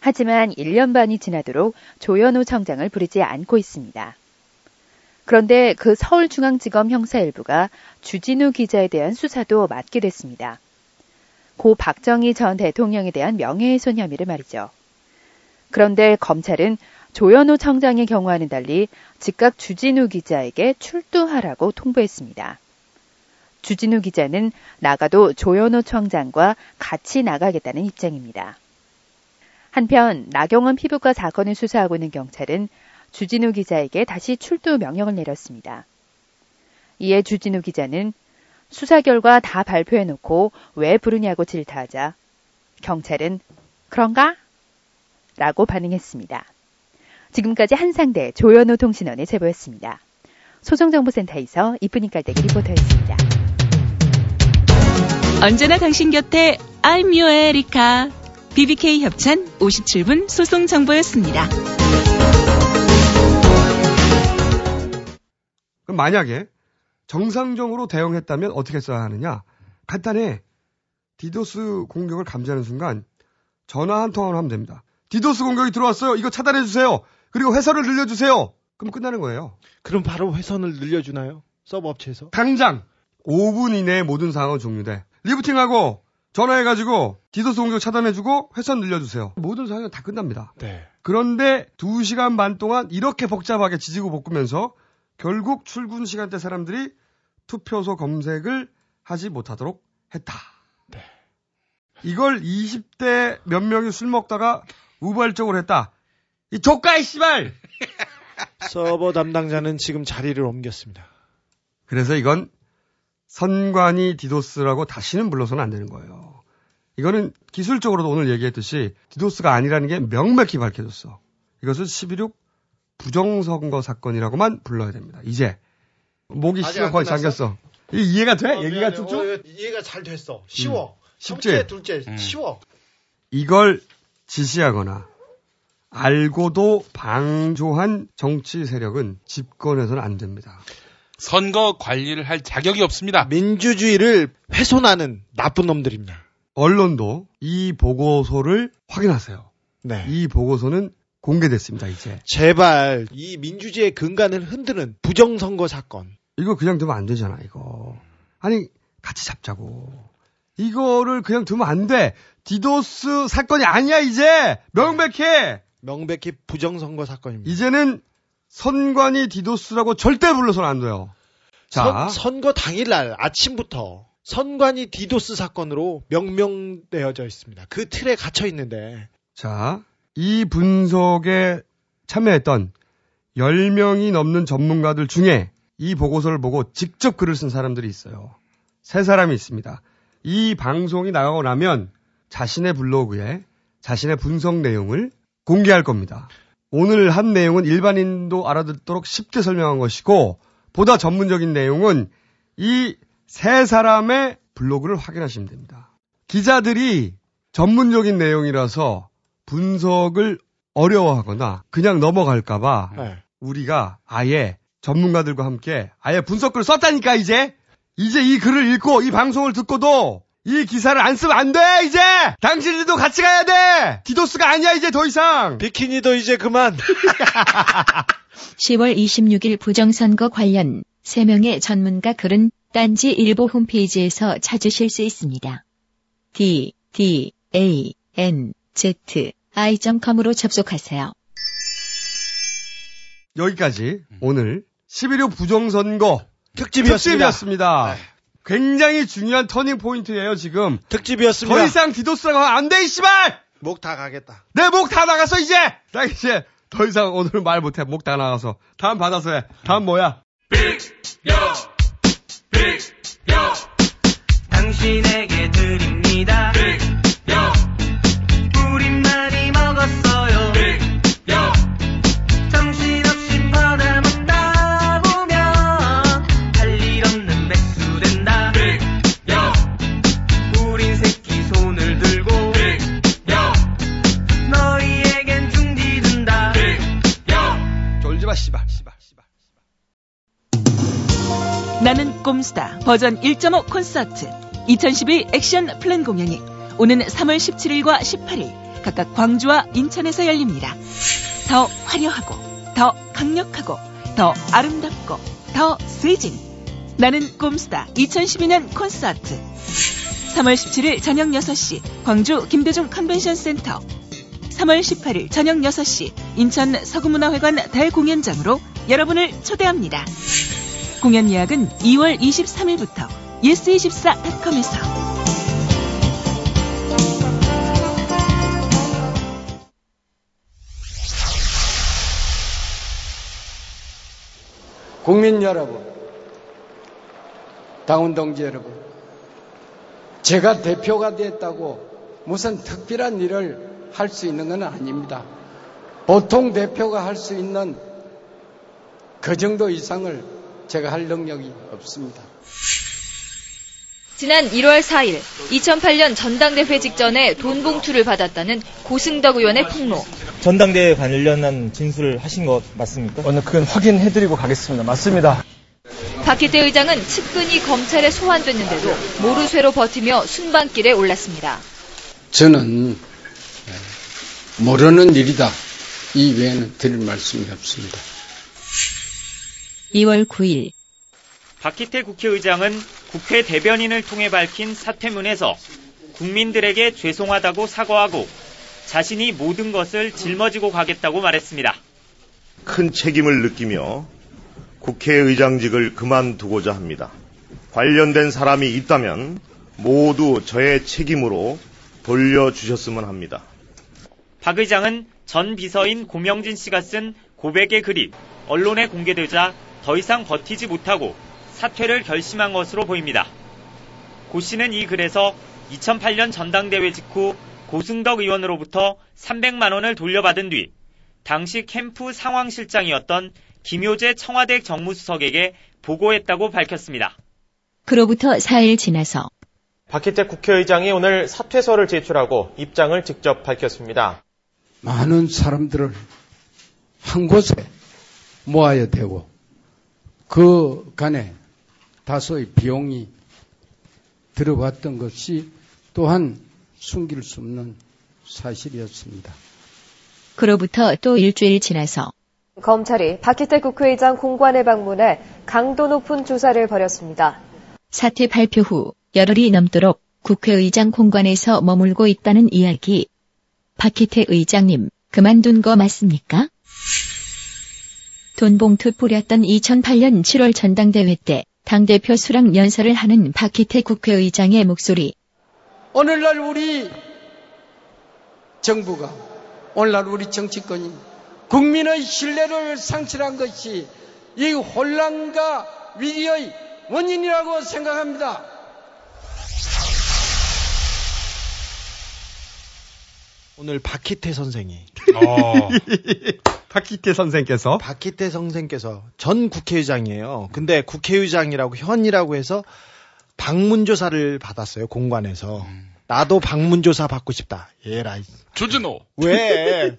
하지만 1년 반이 지나도록 조현호 청장을 부르지 않고 있습니다. 그런데 그 서울중앙지검 형사 1부가 주진우 기자에 대한 수사도 맡게 됐습니다. 고 박정희 전 대통령에 대한 명예훼손 혐의를 말이죠. 그런데 검찰은 조현호 청장의 경우와는 달리 즉각 주진우 기자에게 출두하라고 통보했습니다. 주진우 기자는 나가도 조현호 청장과 같이 나가겠다는 입장입니다. 한편 나경원 피부과 사건을 수사하고 있는 경찰은 주진우 기자에게 다시 출두 명령을 내렸습니다. 이에 주진우 기자는 수사 결과 다 발표해놓고 왜 부르냐고 질타하자 경찰은 그런가? 라고 반응했습니다. 지금까지 한상대 조현호 통신원의 제보였습니다. 소정정보센터에서 이쁜이 깔때기 리포터였습니다. 언제나 당신 곁에 I'm your 에리카. BBK 협찬 57분 소송 정보였습니다. 그럼 만약에 정상적으로 대응했다면 어떻게 했어야 하느냐? 간단해. 디도스 공격을 감지하는 순간 전화 한 통화를 하면 됩니다. 디도스 공격이 들어왔어요. 이거 차단해 주세요. 그리고 회선을 늘려 주세요. 그럼 끝나는 거예요. 그럼 바로 회선을 늘려 주나요? 서버 업체에서? 당장 5분 이내에 모든 상황은 종료돼. 리부팅하고 전화해 가지고 디도스 공격 차단해 주고 회선 늘려 주세요. 모든 상황은 다 끝납니다. 네. 그런데 2시간 반 동안 이렇게 복잡하게 지지고 볶으면서 결국 출근 시간대 사람들이 투표소 검색을 하지 못하도록 했다. 네. 이걸 20대 몇 명이 술 먹다가 우발적으로 했다. 이 좆까 이 씨발! 서버 담당자는 지금 자리를 옮겼습니다. 그래서 이건 선관위 디도스라고 다시는 불러서는 안 되는 거예요. 이거는 기술적으로도 오늘 얘기했듯이 디도스가 아니라는 게 명백히 밝혀졌어. 이것은 11.6 부정선거 사건이라고만 불러야 됩니다. 이제 목이 씨가 안 거의? 잠겼어. 이 이해가 돼? 어, 얘기가. 쭉쭉? 어, 이해가 잘 됐어. 쉬워. 쉽지? 첫째, 둘째, 쉬워. 이걸 지시하거나 알고도 방조한 정치 세력은 집권해서는 안 됩니다. 선거 관리를 할 자격이 없습니다. 민주주의를 훼손하는 나쁜 놈들입니다. 언론도 이 보고서를 확인하세요. 네. 이 보고서는 공개됐습니다, 이제. 제발 이 민주주의의 근간을 흔드는 부정선거 사건. 이거 그냥 두면 안 되잖아, 이거. 아니, 같이 잡자고. 이거를 그냥 두면 안 돼. 디도스 사건이 아니야, 이제! 명백해! 명백히 부정선거 사건입니다. 이제는 선관위 디도스라고 절대 불러서는 안 돼요. 자. 선, 선거 당일날 아침부터 선관위 디도스 사건으로 명명되어져 있습니다. 그 틀에 갇혀 있는데 자, 이 분석에 참여했던 10명이 넘는 전문가들 중에 이 보고서를 보고 직접 글을 쓴 사람들이 있어요. 세 사람이 있습니다. 이 방송이 나가고 나면 자신의 블로그에 자신의 분석 내용을 공개할 겁니다. 오늘 한 내용은 일반인도 알아듣도록 쉽게 설명한 것이고 보다 전문적인 내용은 이 세 사람의 블로그를 확인하시면 됩니다. 기자들이 전문적인 내용이라서 분석을 어려워하거나 그냥 넘어갈까봐 네. 우리가 아예 전문가들과 함께 아예 분석글을 썼다니까 이제. 이제 이 글을 읽고 이 방송을 듣고도 이 기사를 안 쓰면 안 돼 이제! 당신들도 같이 가야 돼! 디도스가 아니야 이제 더 이상! 비키니도 이제 그만! 10월 26일 부정선거 관련 3명의 전문가 글은 딴지 일보 홈페이지에서 찾으실 수 있습니다. d d a n z i.com으로 접속하세요. 여기까지 오늘 11.6 부정선거 특집이었습니다. 특집이었습니다. 굉장히 중요한 터닝 포인트예요 지금 특집이었습니다. 더 이상 디도스라고 하면 안 돼, 이 씨발! 목 다 가겠다. 내 목 다 나갔어, 이제! 나 이제 더 이상 오늘 말 못해. 목 다 나가서. 다음 받아서 해. 다음 뭐야? 당신에게 드립니다. 우 꼼수다 버전 1.5 콘서트 2011 액션 플랜 공연이 오는 3월 17일과 18일 각각 광주와 인천에서 열립니다. 더 화려하고 더 강력하고 더 아름답고 더 세진 나는 꼼수다 2012년 콘서트 3월 17일 저녁 6시 광주 김대중 컨벤션 센터 3월 18일 저녁 6시 인천 서구문화회관 대공연장으로 여러분을 초대합니다. 공연 예약은 2월 23일부터 yes24.com에서 국민 여러분, 당원 동지 여러분, 제가 대표가 됐다고 무슨 특별한 일을 할 수 있는 건 아닙니다. 보통 대표가 할 수 있는 그 정도 이상을 제가 할 능력이 없습니다. 지난 1월 4일 2008년 전당대회 직전에 돈 봉투를 받았다는 고승덕 의원의 폭로. 전당대회 관련한 진술을 하신 것 맞습니까? 오늘 그건 확인해드리고 가겠습니다. 맞습니다. 박희태 의장은 측근이 검찰에 소환됐는데도 모르쇠로 버티며 순방길에 올랐습니다. 저는 모르는 일이다. 이 외에는 드릴 말씀이 없습니다. 2월 9일 박희태 국회의장은 국회 대변인을 통해 밝힌 사퇴문에서 국민들에게 죄송하다고 사과하고 자신이 모든 것을 짊어지고 가겠다고 말했습니다. 큰 책임을 느끼며 국회의장직을 그만두고자 합니다. 관련된 사람이 있다면 모두 저의 책임으로 돌려주셨으면 합니다. 박 의장은 전 비서인 고명진 씨가 쓴 고백의 글이 언론에 공개되자 더 이상 버티지 못하고 사퇴를 결심한 것으로 보입니다. 고 씨는 이 글에서 2008년 전당대회 직후 고승덕 의원으로부터 300만 원을 돌려받은 뒤 당시 캠프 상황실장이었던 김효재 청와대 정무수석에게 보고했다고 밝혔습니다. 그로부터 4일 지나서 박희태 국회의장이 오늘 사퇴서를 제출하고 입장을 직접 밝혔습니다. 많은 사람들을 한 곳에 모아야 되고 그 간에 다소의 비용이 들어봤던 것이 또한 숨길 수 없는 사실이었습니다. 그로부터 또 일주일 지나서 검찰이 박희태 국회의장 공관에 방문해 강도 높은 조사를 벌였습니다. 사퇴 발표 후 열흘이 넘도록 국회의장 공관에서 머물고 있다는 이야기. 박희태 의장님, 그만둔 거 맞습니까? 돈봉투 뿌렸던 2008년 7월 전당대회 때 당대표 수락 연설을 하는 박희태 국회의장의 목소리. 오늘날 우리 정부가, 오늘날 우리 정치권이 국민의 신뢰를 상실한 것이 이 혼란과 위기의 원인이라고 생각합니다. 오늘 박희태 선생이 어. 박희태 선생께서 박희태 선생께서 전 국회의장이에요. 근데 국회의장이라고 현이라고 해서 방문조사를 받았어요 공관에서. 나도 방문조사 받고 싶다. 예라이. 주진호. 왜?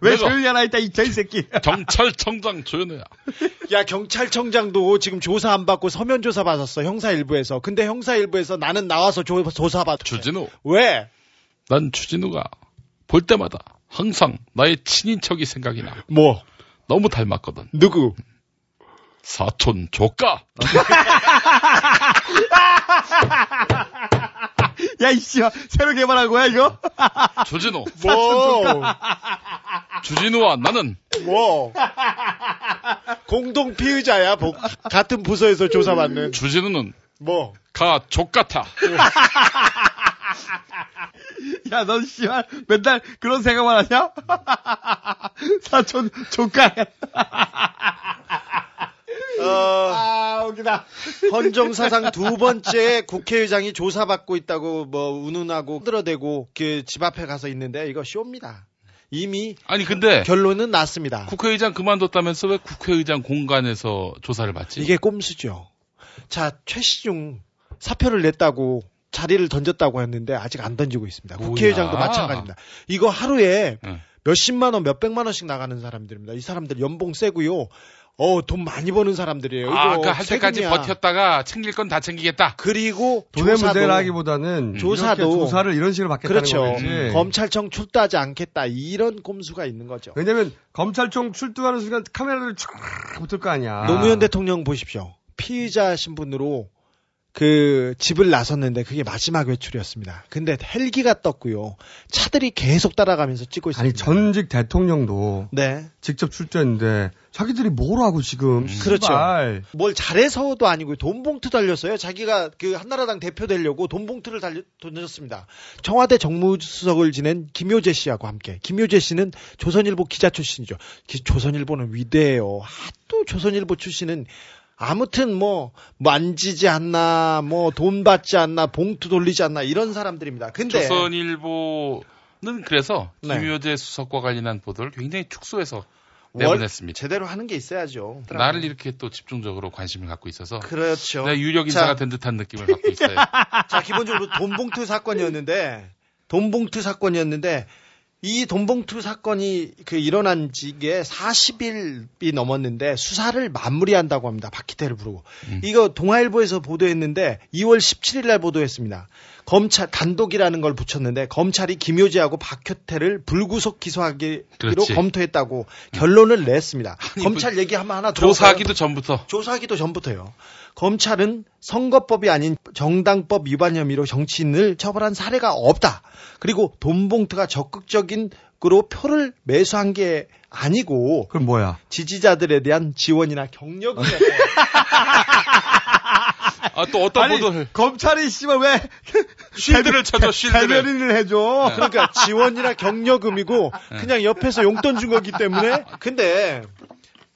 왜 하나 있다 이 새끼. 경찰청장 조현우야. 야 경찰청장도 지금 조사 안 받고 서면 조사 받았어 형사 일부에서. 근데 형사 일부에서 나는 나와서 조, 조사 받. 주진우. 왜? 난 주진우가 볼 때마다 항상 나의 친인척이 생각이 나. 뭐? 너무 닮았거든. 누구? 사촌 조카. 야 이씨 새로 개발한 거야 이거? 주진우. 뭐? 주진우와 나는 뭐? 공동 피의자야. 복- 같은 부서에서 조사받는. 주진우는 뭐? 가 족같아. 야, 넌 씨발 맨날 그런 생각만 하냐? 사촌 조카. 아, 웃기다. 헌정 사상 두 번째 국회의장이 조사받고 있다고 뭐 운운하고 흔들어대고 그 집 앞에 가서 있는데 이거 쇼입니다. 이미 아니 근데 결론은 났습니다. 국회의장 그만뒀다면서 왜 국회의장 공간에서 조사를 받지? 이게 꼼수죠. 자, 최시중 사표를 냈다고 자리를 던졌다고 했는데 아직 안 던지고 있습니다. 뭐야. 국회의장도 마찬가지입니다. 이거 하루에 응. 몇십만 원, 몇백만 원씩 나가는 사람들입니다. 이 사람들 연봉 세고요. 어, 돈 많이 버는 사람들이에요. 아, 그할 때까지. 버텼다가 챙길 건 다 챙기겠다. 그리고 돈의 조사도- 문제라기보다는 조사도 이렇게 조사를 이런 식으로 받겠다는 그렇죠. 거지. 검찰청 출두하지 않겠다 이런 꼼수가 있는 거죠. 왜냐면 검찰청 출두하는 순간 카메라를 쫙 붙을 거 아니야. 노무현 대통령 보십시오. 피의자 신분으로 그 집을 나섰는데 그게 마지막 외출이었습니다. 근데 헬기가 떴고요. 차들이 계속 따라가면서 찍고 있습니다. 아니 전직 대통령도 네. 직접 출두했는데 자기들이 뭘 하고 지금 그렇죠. 씨발. 뭘 잘해서도 아니고 돈 봉투 달렸어요. 자기가 그 한나라당 대표 되려고 돈 봉투를 달려 던졌습니다. 청와대 정무수석을 지낸 김효재 씨하고 함께. 김효재 씨는 조선일보 기자 출신이죠. 기- 조선일보는 위대해요. 하도 조선일보 출신은 아무튼 뭐 만지지 않나, 뭐 돈 받지 않나, 봉투 돌리지 않나 이런 사람들입니다. 근데 조선일보는 그래서 네. 김효재 수석과 관련한 보도를 굉장히 축소해서 월- 내보냈습니다. 제대로 하는 게 있어야죠. 나를 이렇게 또 집중적으로 관심을 갖고 있어서 그렇죠. 내가 유력 인사가 자. 된 듯한 느낌을 갖고 있어요. 자, 기본적으로 돈봉투 사건이었는데, 돈봉투 사건이었는데, 이 돈봉투 사건이 그 일어난 지게 40일이 넘었는데 수사를 마무리한다고 합니다. 박희태를 부르고. 이거 동아일보에서 보도했는데 2월 17일 날 보도했습니다. 검찰 단독이라는 걸 붙였는데 검찰이 김효재하고 박효태를 불구속 기소하기로 그렇지. 검토했다고 결론을 냈습니다. 검찰 얘기하면 하나? 조사하기도 전부터 조사하기도 전부터요. 검찰은 선거법이 아닌 정당법 위반 혐의로 정치인을 처벌한 사례가 없다. 그리고 돈봉투가 적극적인 으로 표를 매수한 게 아니고 그럼 뭐야? 지지자들에 대한 지원이나 격려금 아, 또 어떤 아니, 보도를 검찰이 씨발 왜 쉴드를 쳐줘 쉴드를 대변인을 해줘. 그러니까 지원이나 격려금이고 그냥 옆에서 용돈 준 거기 때문에 근데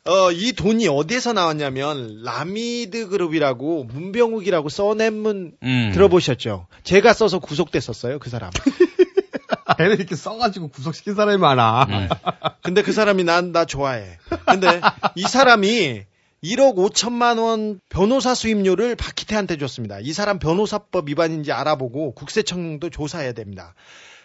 어, 이 돈이 어디에서 나왔냐면 라미드 그룹이라고 문병욱이라고 써낸문 음. 들어보셨죠? 제가 써서 구속됐었어요, 그 사람. 애를 이렇게 써가지고 구속시킨 사람이 많아. 근데 그 사람이 난 나 좋아해. 근데 이 사람이 1억 5천만 원 변호사 수임료를 박희태한테 줬습니다. 이 사람 변호사법 위반인지 알아보고 국세청도 조사해야 됩니다.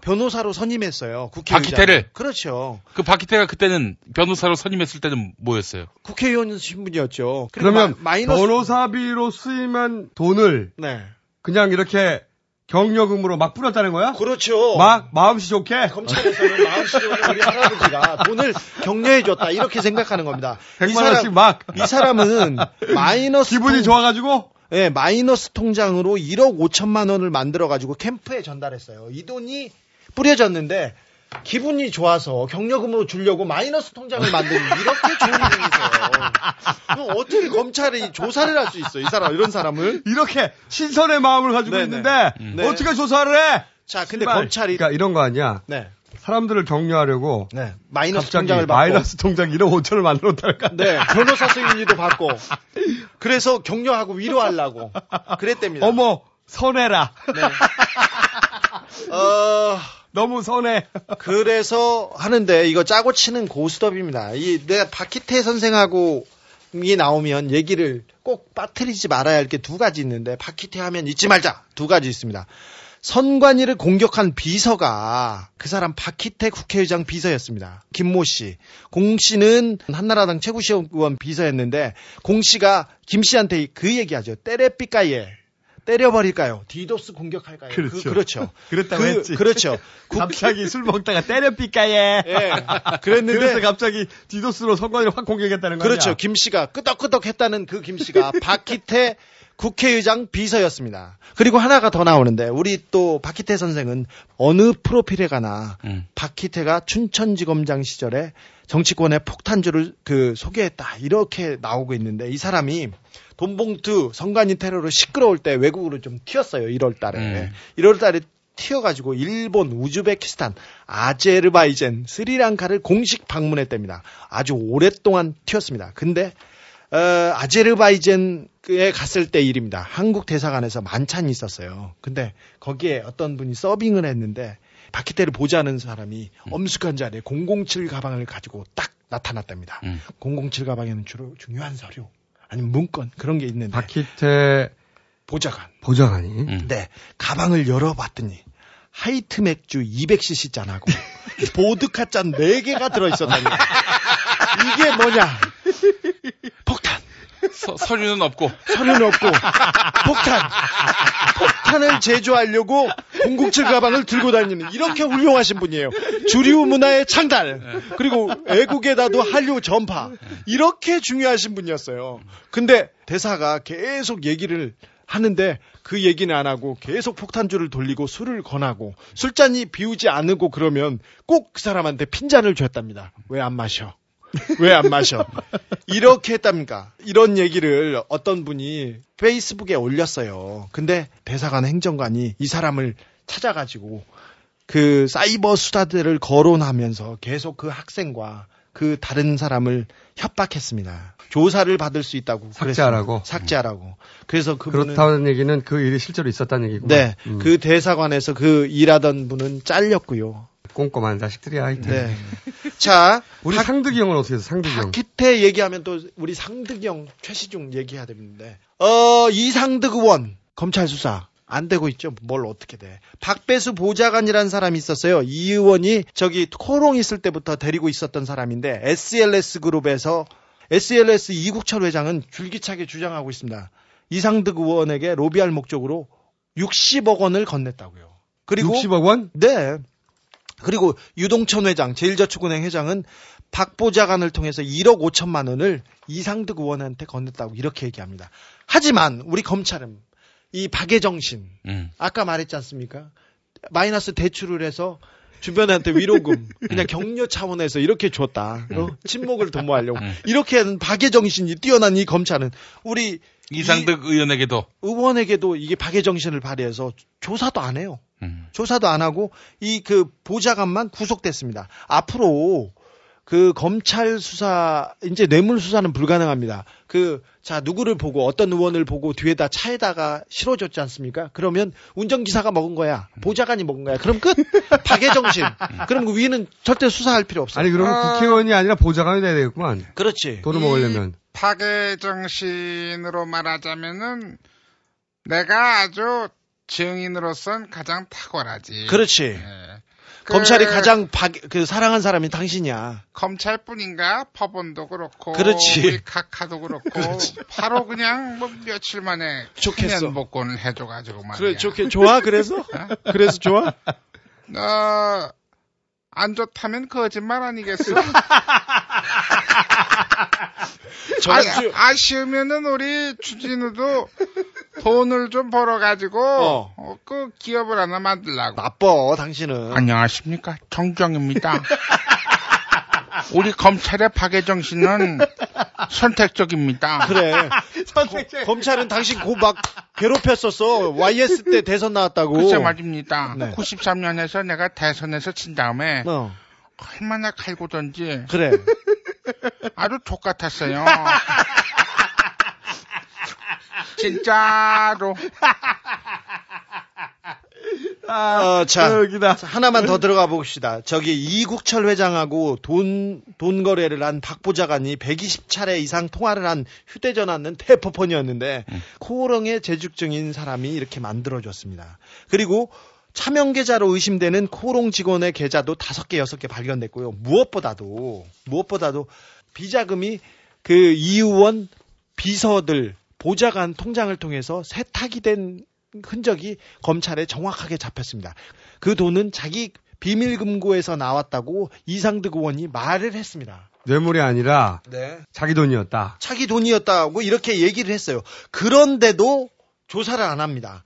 변호사로 선임했어요. 국회의장. 박희태를? 그렇죠. 그 박희태가 그때는 변호사로 선임했을 때는 뭐였어요? 국회의원 신분이었죠. 그러면 마, 이너스 변호사비로 수임한 돈을 네. 그냥 이렇게 경력금으로 막 뿌렸다는 거야? 그렇죠. 막 마음씨 좋게 검찰에서는 마음씨 좋은 우리 할아버지가 돈을 격려해줬다 이렇게 생각하는 겁니다. 이 100만 원씩 막. 이 사람은 마이너스 기분이 통- 좋아가지고 예, 마이너스 통장으로 1억 5천만 원을 만들어 가지고 캠프에 전달했어요. 이 돈이 뿌려졌는데 기분이 좋아서 경력금으로 주려고 마이너스 통장을 만드는 이렇게 좋은 분이 있어요. 그럼 어떻게 검찰이 조사를 할 수 있어? 이 사람 이런 사람을 이렇게 신선의 마음을 가지고 네네. 있는데 네. 어떻게 조사를 해? 자, 근데 씨발. 검찰이 그러니까 이런 거 아니야. 네. 사람들을 격려하려고 네. 마이너스 통장을 받고 마이너스 통장 1억 5천을 만들었다니까. 네, 변호사 수임료도 받고 그래서 격려하고 위로하려고 그랬답니다. 어머 선해라. 어, 너무 선해. 그래서 하는데 이거 짜고 치는 고스톱입니다. 이 내가 박희태 선생하고 이 나오면 얘기를 꼭 빠뜨리지 말아야 할 게 두 가지 있는데 박희태 하면 잊지 말자 두 가지 있습니다. 선관위를 공격한 비서가 그 사람 박희태 국회의장 비서였습니다. 김모 씨. 공 씨는 한나라당 최고시의원 비서였는데 공 씨가 김 씨한테 그 얘기하죠. 때려삐까예. 때려버릴까요? 디도스 공격할까요? 그렇죠. 그, 렇죠 그랬다고 했지. 그렇죠. 갑자기 술 먹다가 때려삐까예. 예. 그랬는데 그래서 갑자기 디도스로 선관위를 확 공격했다는 거야. 그렇죠. 김 씨가 끄덕끄덕 했다는 그 김 씨가 박희태 국회의장 비서였습니다. 그리고 하나가 더 나오는데 우리 또 박희태 선생은 어느 프로필에 가나 음. 박희태가 춘천지검장 시절에 정치권의 폭탄주를 그 소개했다 이렇게 나오고 있는데 이 사람이 돈봉투 선관위 테러로 시끄러울 때 외국으로 좀 튀었어요. 1월 달에. 음. 1월 달에 튀어가지고 일본, 우즈베키스탄, 아제르바이젠, 스리랑카를 공식 방문했답니다. 아주 오랫동안 튀었습니다. 근데 어, 아제르바이젠에 갔을 때 일입니다. 한국 대사관에서 만찬이 있었어요. 근데 거기에 어떤 분이 서빙을 했는데 바퀴대를 보자는 사람이 엄숙한 자리에 007 가방을 가지고 딱 나타났답니다. 음. 007 가방에는 주로 중요한 서류 아니면 문건 그런 게 있는데 박희태 보좌관 보좌관이 음. 네, 가방을 열어봤더니 하이트 맥주 200cc 잔하고 보드카 잔 4개가 들어있었답니다. 이게 뭐냐? 폭탄. 서, 서류는 없고 서류는 없고 폭탄. 폭탄을 제조하려고 007 가방을 들고 다니는 이렇게 훌륭하신 분이에요. 주류 문화의 창달. 그리고 애국에다도 한류 전파. 이렇게 중요하신 분이었어요. 근데 대사가 계속 얘기를 하는데 그 얘기는 안 하고 계속 폭탄주를 돌리고 술을 권하고 술잔이 비우지 않고 그러면 꼭 그 사람한테 핀잔을 줬답니다. 왜 안 마셔? 왜 안 마셔? 이렇게 했답니까? 이런 얘기를 어떤 분이 페이스북에 올렸어요. 근데 대사관 행정관이 이 사람을 찾아가지고 그 사이버 수다들을 거론하면서 계속 그 학생과 그 다른 사람을 협박했습니다. 조사를 받을 수 있다고 삭제하라고? 그랬습니다. 삭제하라고. 그래서 그분은 그렇다는 얘기는 그 일이 실제로 있었다는 얘기고. 네, 그 대사관에서 그 일하던 분은 잘렸고요. 꼼꼼한 자식들이야. 하여튼. 네. 자, 우리 상득이 형은 어떻게 해서 상득이 형? 박희태 얘기하면 또 우리 상득형 최시중 얘기해야 되는데 어 이상득 의원 검찰 수사 안 되고 있죠. 뭘 어떻게 돼? 박배수 보좌관이라는 사람이 있었어요. 이 의원이 저기 코롱 있을 때부터 데리고 있었던 사람인데 SLS 그룹에서 SLS 이국철 회장은 줄기차게 주장하고 있습니다. 이상득 의원에게 로비할 목적으로 60억 원을 건넸다고요. 그리고 60억 원? 네. 그리고 유동천 회장, 제일저축은행 회장은 박 보좌관을 통해서 1억 5천만 원을 이상득 의원한테 건넸다고 이렇게 얘기합니다. 하지만 우리 검찰은 이 박애정신, 음. 아까 말했지 않습니까? 마이너스 대출을 해서 주변한테 위로금, 그냥 격려 차원에서 이렇게 줬다. 어? 침묵을 도모하려고. 이렇게 하는 박애정신이 뛰어난 이 검찰은 우리 이상득 의원에게도 의원에게도 이게 박애정신을 발휘해서 조사도 안 해요. 음. 조사도 안 하고 이 그 보좌관만 구속됐습니다. 앞으로 그 검찰 수사 이제 뇌물 수사는 불가능합니다. 그 자 누구를 보고 어떤 의원을 보고 뒤에다 차에다가 실어줬지 않습니까? 그러면 운전기사가 먹은 거야, 보좌관이 먹은 거야. 그럼 끝. 박애정신. 그럼 그 위는 절대 수사할 필요 없어. 아니 그러면 아. 국회의원이 아니라 보좌관이 돼야 되겠구만. 그렇지. 돈을 먹으려면. 파괴 정신으로 말하자면은 내가 아주 증인으로선 가장 탁월하지. 그렇지. 그 검찰이 가장 박, 그 사랑한 사람이 당신이야. 검찰뿐인가 법원도 그렇고 그렇지. 우리 카카도 그렇고 바로 그냥 뭐 며칠 만에 좋겠어. 복권을 해줘가지고 말이야. 그래 좋게 좋아 그래서 그래서 좋아. 어, 안 좋다면 거짓말 아니겠어? 저주- 아, 아쉬우면은 우리 주진우도 돈을 좀 벌어가지고 어. 어, 그 기업을 하나 만들라고. 나빠 당신은. 안녕하십니까 정정입니다. 우리 검찰의 박애 정신은 선택적입니다. 그래. 거- 검찰은 당신 고 막 괴롭혔었어. YS 때 대선 나왔다고. 글쎄 말입니다. 네. 93년에서 내가 대선에서 친 다음에 어. 얼마나 칼고던지 그래. 아주 족같았어요. 진짜로. 어, 자, 하나만 더 들어가 봅시다. 저기 이국철 회장하고 돈, 돈 거래를 한 박 보좌관이 120차례 이상 통화를 한 휴대전화는 테포폰이었는데, 코오롱의 재죽증인 사람이 이렇게 만들어줬습니다. 그리고 차명 계좌로 의심되는 코오롱 직원의 계좌도 다섯 개, 여섯 개 발견됐고요. 무엇보다도, 무엇보다도 비자금이 그 이의원 비서들, 보좌관 통장을 통해서 세탁이 된 흔적이 검찰에 정확하게 잡혔습니다. 그 돈은 자기 비밀금고에서 나왔다고 이상득 의원이 말을 했습니다. 뇌물이 아니라 네. 자기 돈이었다. 자기 돈이었다고 이렇게 얘기를 했어요. 그런데도 조사를 안 합니다.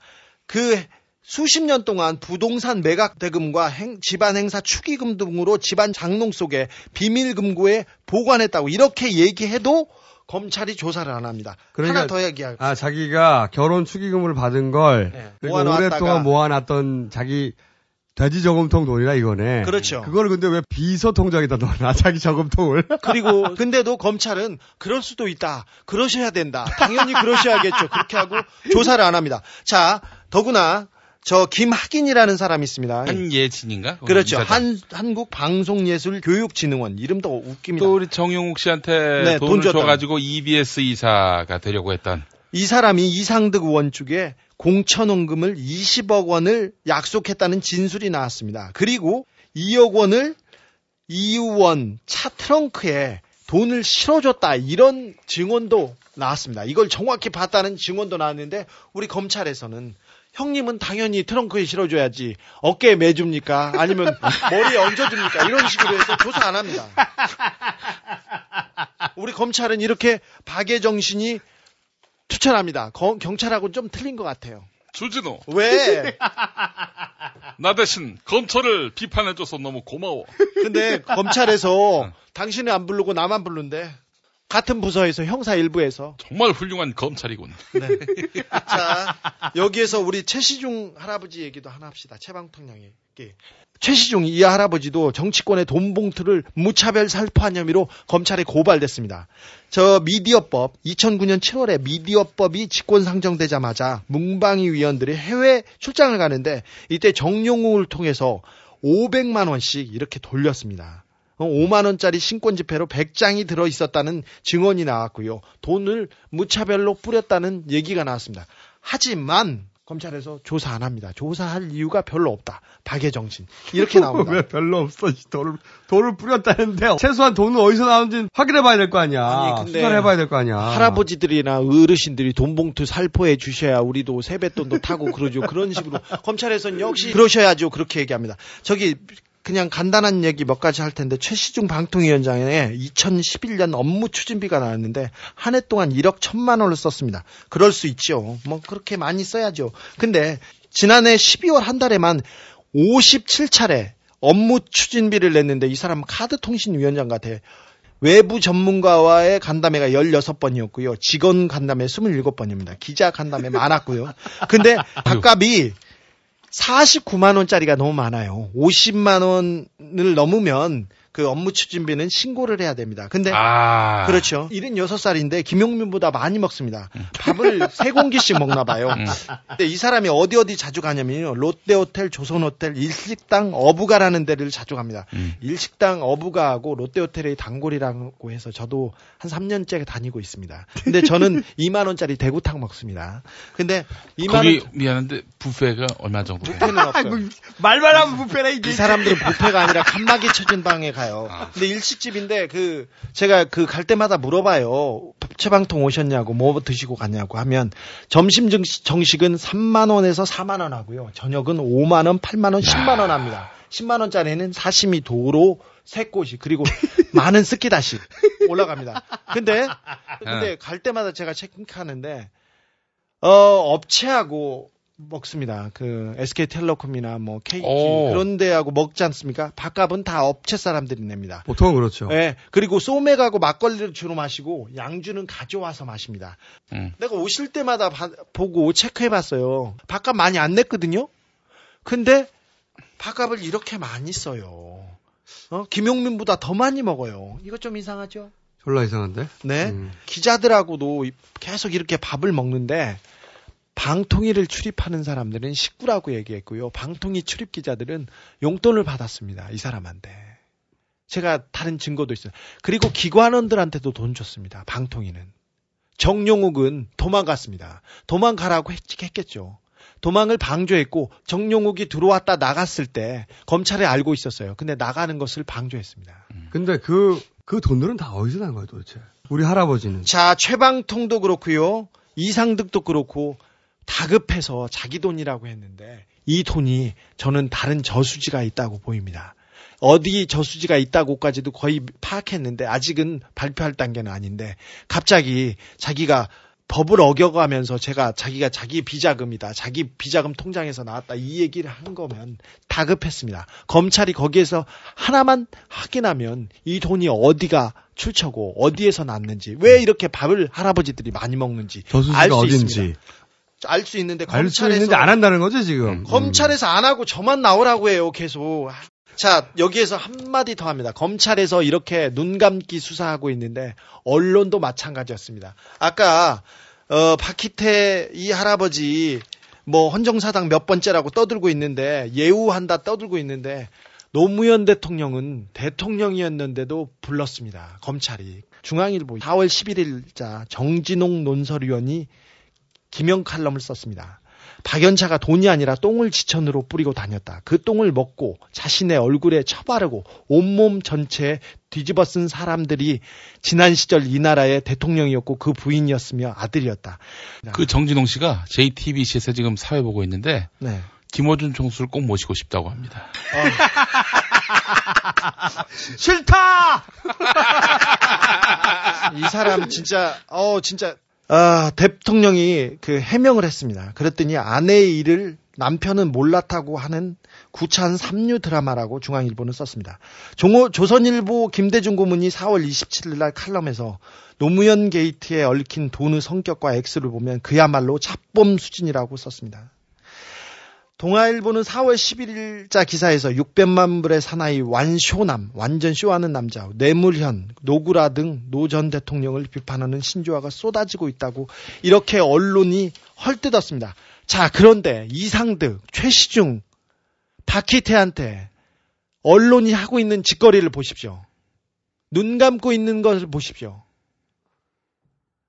그 수십 년 동안 부동산 매각 대금과 행- 집안 행사 축의금 등으로 집안 장롱 속에 비밀 금고에 보관했다고 이렇게 얘기해도 검찰이 조사를 안 합니다. 하나 더 얘기할 아, 자기가 결혼 축의금을 받은 걸 그리고 모아놨다가- 오랫동안 모아놨던 자기 돼지 저금통 돈이라 이거네. 그렇죠. 그걸 근데 왜 비서 통장에다 넣어놔? 자기 저금통을. 그리고 근데도 검찰은 그럴 수도 있다. 그러셔야 된다. 당연히 그러셔야겠죠. 그렇게 하고 조사를 안 합니다. 자, 더구나 저 김학인이라는 사람이 있습니다. 한예진인가? 그렇죠. 이사장. 한 한국 방송예술 교육진흥원 이름도 웃깁니다. 또 우리 정용욱 씨한테 네, 돈 돈을 줬다고. 줘가지고 EBS 이사가 되려고 했던 이 사람이 이상득 의원 쪽에 공천원금을 20억 원을 약속했다는 진술이 나왔습니다. 그리고 2억 원을 이 의원 차 트렁크에 돈을 실어줬다 이런 증언도 나왔습니다. 이걸 정확히 봤다는 증언도 나왔는데 우리 검찰에서는 형님은 당연히 트렁크에 실어줘야지 어깨에 매줍니까? 아니면 머리에 얹어줍니까? 이런 식으로 해서 조사 안 합니다. 우리 검찰은 이렇게 박애 정신이 추천합니다. 거- 경찰하고는 좀 틀린 것 같아요. 주진우. 왜? 나 대신 검찰을 비판해줘서 너무 고마워. 근데 검찰에서 당신을 안 부르고 나만 부른데 같은 부서에서 형사 일부에서 정말 훌륭한 검찰이군. 자 여기에서 우리 최시중 할아버지 얘기도 하나 합시다. 최방통령 얘기. 최시중 이 할아버지도 정치권의 돈 봉투를 무차별 살포한 혐의로 검찰에 고발됐습니다. 저 미디어법 2009년 7월에 미디어법이 직권 상정되자마자 뭉방위 위원들이 해외 출장을 가는데 이때 정용욱을 통해서 500만 원씩 이렇게 돌렸습니다. 5만 원짜리 신권 지폐로 100장이 들어 있었다는 증언이 나왔고요. 돈을 무차별로 뿌렸다는 얘기가 나왔습니다. 하지만 검찰에서 조사 안 합니다. 조사할 이유가 별로 없다. 박애 정신. 이렇게 나옵니다. 왜 별로 없어? 이 돈을 돈을 뿌렸다는데 최소한 돈은 어디서 나오는지 확인해 봐야 될 거 아니야. 아니, 수사를 해 봐야 될 거 아니야. 할아버지들이나 어르신들이 돈 봉투 살포해 주셔야 우리도 세뱃돈도 타고 그러죠. 그런 식으로 검찰에서는 역시 그러셔야죠. 그렇게 얘기합니다. 저기 그냥 간단한 얘기 몇 가지 할 텐데 최시중 방통위원장에 2011년 업무 추진비가 나왔는데 한 해 동안 1억 1천만 원을 썼습니다. 그럴 수 있죠. 뭐 그렇게 많이 써야죠. 근데 지난해 12월 한 달에만 57차례 업무 추진비를 냈는데 이 사람은 카드통신위원장 같아. 외부 전문가와의 간담회가 16번이었고요. 직원 간담회 27번입니다. 기자 간담회 많았고요. 근데 밥값이 49만 원짜리가 너무 많아요. 50만 원을 넘으면 그 업무 추진비는 신고를 해야 됩니다. 근데 아. 그렇죠. 76살인데 김용민보다 많이 먹습니다. 밥을 세 공기씩 먹나 봐요. 음. 근데 이 사람이 어디 어디 자주 가냐면요. 롯데호텔, 조선호텔, 일식당, 어부가라는 데를 자주 갑니다. 음. 일식당, 어부가하고 롯데호텔의 단골이라고 해서 저도 한 3년째 다니고 있습니다. 근데 저는 2만 원짜리 대구탕 먹습니다. 근데 2만 거기 원 미안한데 뷔페가 얼마 정도? 돼요? 뷔페는 없어요. 말만 하면 부패라 이게. 이 사람들은 뷔페가 아니라 칸막이 쳐진 방에 가요. 근데 일식집인데 그 제가 그 갈 때마다 물어봐요. 채방통 오셨냐고 뭐 드시고 갔냐고 하면 점심 정식- 정식은 3만 원에서 4만 원 하고요. 저녁은 5만 원, 8만 원, 10만 원 합니다. 10만 원짜리는 사시미 도로 새꼬시 그리고 많은 스키다시 올라갑니다. 근데 근데 갈 때마다 제가 체크하는데 어 업체하고 먹습니다. 그 SK텔레콤이나 뭐 KT 오. 그런 데하고 먹지 않습니까? 밥값은 다 업체 사람들이 냅니다. 보통은 그렇죠. 예. 그리고 소맥하고 막걸리를 주로 마시고 양주는 가져와서 마십니다. 음. 내가 오실 때마다 봐- 보고 체크해 봤어요. 밥값 많이 안 냈거든요. 근데 밥값을 이렇게 많이 써요. 어? 김용민보다 더 많이 먹어요. 이거 좀 이상하죠? 졸라 이상한데? 네. 음. 기자들하고도 계속 이렇게 밥을 먹는데 방통위를 출입하는 사람들은 식구라고 얘기했고요. 방통위 출입 기자들은 용돈을 받았습니다. 이 사람한테. 제가 다른 증거도 있어요. 그리고 기관원들한테도 돈 줬습니다. 방통위는. 정용욱은 도망갔습니다. 도망가라고 했, 했겠죠. 도망을 방조했고 정용욱이 들어왔다 나갔을 때 검찰에 알고 있었어요. 근데 나가는 것을 방조했습니다. 근데 그, 그 돈들은 다 어디서 난 거예요, 도대체? 우리 할아버지는. 자, 최방통도 그렇고요. 이상득도 그렇고 다급해서 자기 돈이라고 했는데 이 돈이 저는 다른 저수지가 있다고 보입니다. 어디 저수지가 있다고까지도 거의 파악했는데 아직은 발표할 단계는 아닌데 갑자기 자기가 법을 어겨가면서 제가 자기가 자기 비자금이다. 자기 비자금 통장에서 나왔다. 이 얘기를 한 거면 다급했습니다. 검찰이 거기에서 하나만 확인하면 이 돈이 어디가 출처고 어디에서 났는지 왜 이렇게 밥을 할아버지들이 많이 먹는지 알 수. 있습니다. 알 수 있는데 알수 검찰에서 있는데 안 한다는 거죠, 지금? 검찰에서 안 하고 저만 나오라고 해요, 계속. 자, 여기에서 한 마디 더 합니다. 검찰에서 이렇게 눈 감기 수사하고 있는데, 언론도 마찬가지였습니다. 아까, 어, 박희태 이 할아버지, 뭐, 헌정사당 몇 번째라고 떠들고 있는데, 예우한다 떠들고 있는데, 노무현 대통령은 대통령이었는데도 불렀습니다. 검찰이. 중앙일보 4월 11일자 정진홍 논설위원이 김영 칼럼을 썼습니다. 박연차가 돈이 아니라 똥을 지천으로 뿌리고 다녔다. 그 똥을 먹고 자신의 얼굴에 처바르고 온몸 전체에 뒤집어 쓴 사람들이 지난 시절 이 나라의 대통령이었고 그 부인이었으며 아들이었다. 그 정진홍 씨가 JTBC에서 지금 사회 보고 있는데 네. 김어준 총수를 꼭 모시고 싶다고 합니다. 싫다! 이 사람 진짜 어 진짜 아 대통령이 그 해명을 했습니다. 그랬더니 아내의 일을 남편은 몰랐다고 하는 구차한 삼류 드라마라고 중앙일보는 썼습니다. 종호, 조선일보 김대중 고문이 4월 27일 날 칼럼에서 노무현 게이트에 얽힌 돈의 성격과 액수를 보면 그야말로 잡범 수준이라고 썼습니다. 동아일보는 4월 11일자 기사에서 600만 불의 사나이 완쇼남, 완전 쇼하는 남자, 뇌물현, 노구라 등 노 전 대통령을 비판하는 신조어가 쏟아지고 있다고 이렇게 언론이 헐뜯었습니다. 자, 그런데 이상득, 최시중, 박희태한테 언론이 하고 있는 짓거리를 보십시오. 눈 감고 있는 것을 보십시오.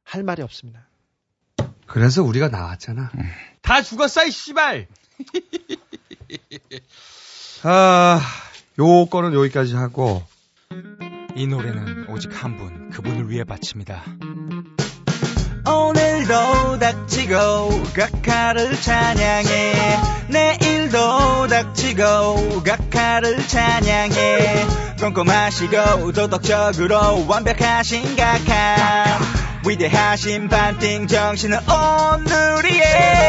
할 말이 없습니다. 그래서 우리가 나왔잖아. 다 죽었어, 이 씨발! 아, 요 거는 여기까지 하고. 이 노래는 오직 한 분, 그분을 위해 바칩니다. 오늘도 닥치고 각하를 찬양해 내일도 닥치고 각하를 찬양해 꼼꼼하시고 도덕적으로 완벽하신 각하 위대하신 반띵 정신은 오늘이에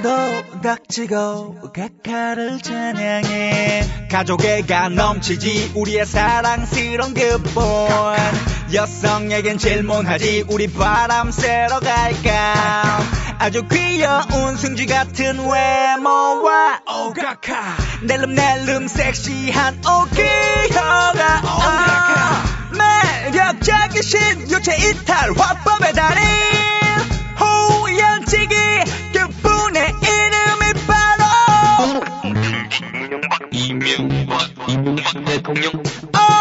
오늘도 닥치고 각하를 찬양해. 가족애가 넘치지 우리의 사랑스러운 그분 여성에겐 질문하지 우리 바람 쐬러 갈까. 아주 귀여운 승쥐 같은 외모와 오가카. 낼름낼름 섹시한 오기혀가. 오가카. 매력적이신 유체 이탈 화법의 달인. 호연치기 이명박 대통령 오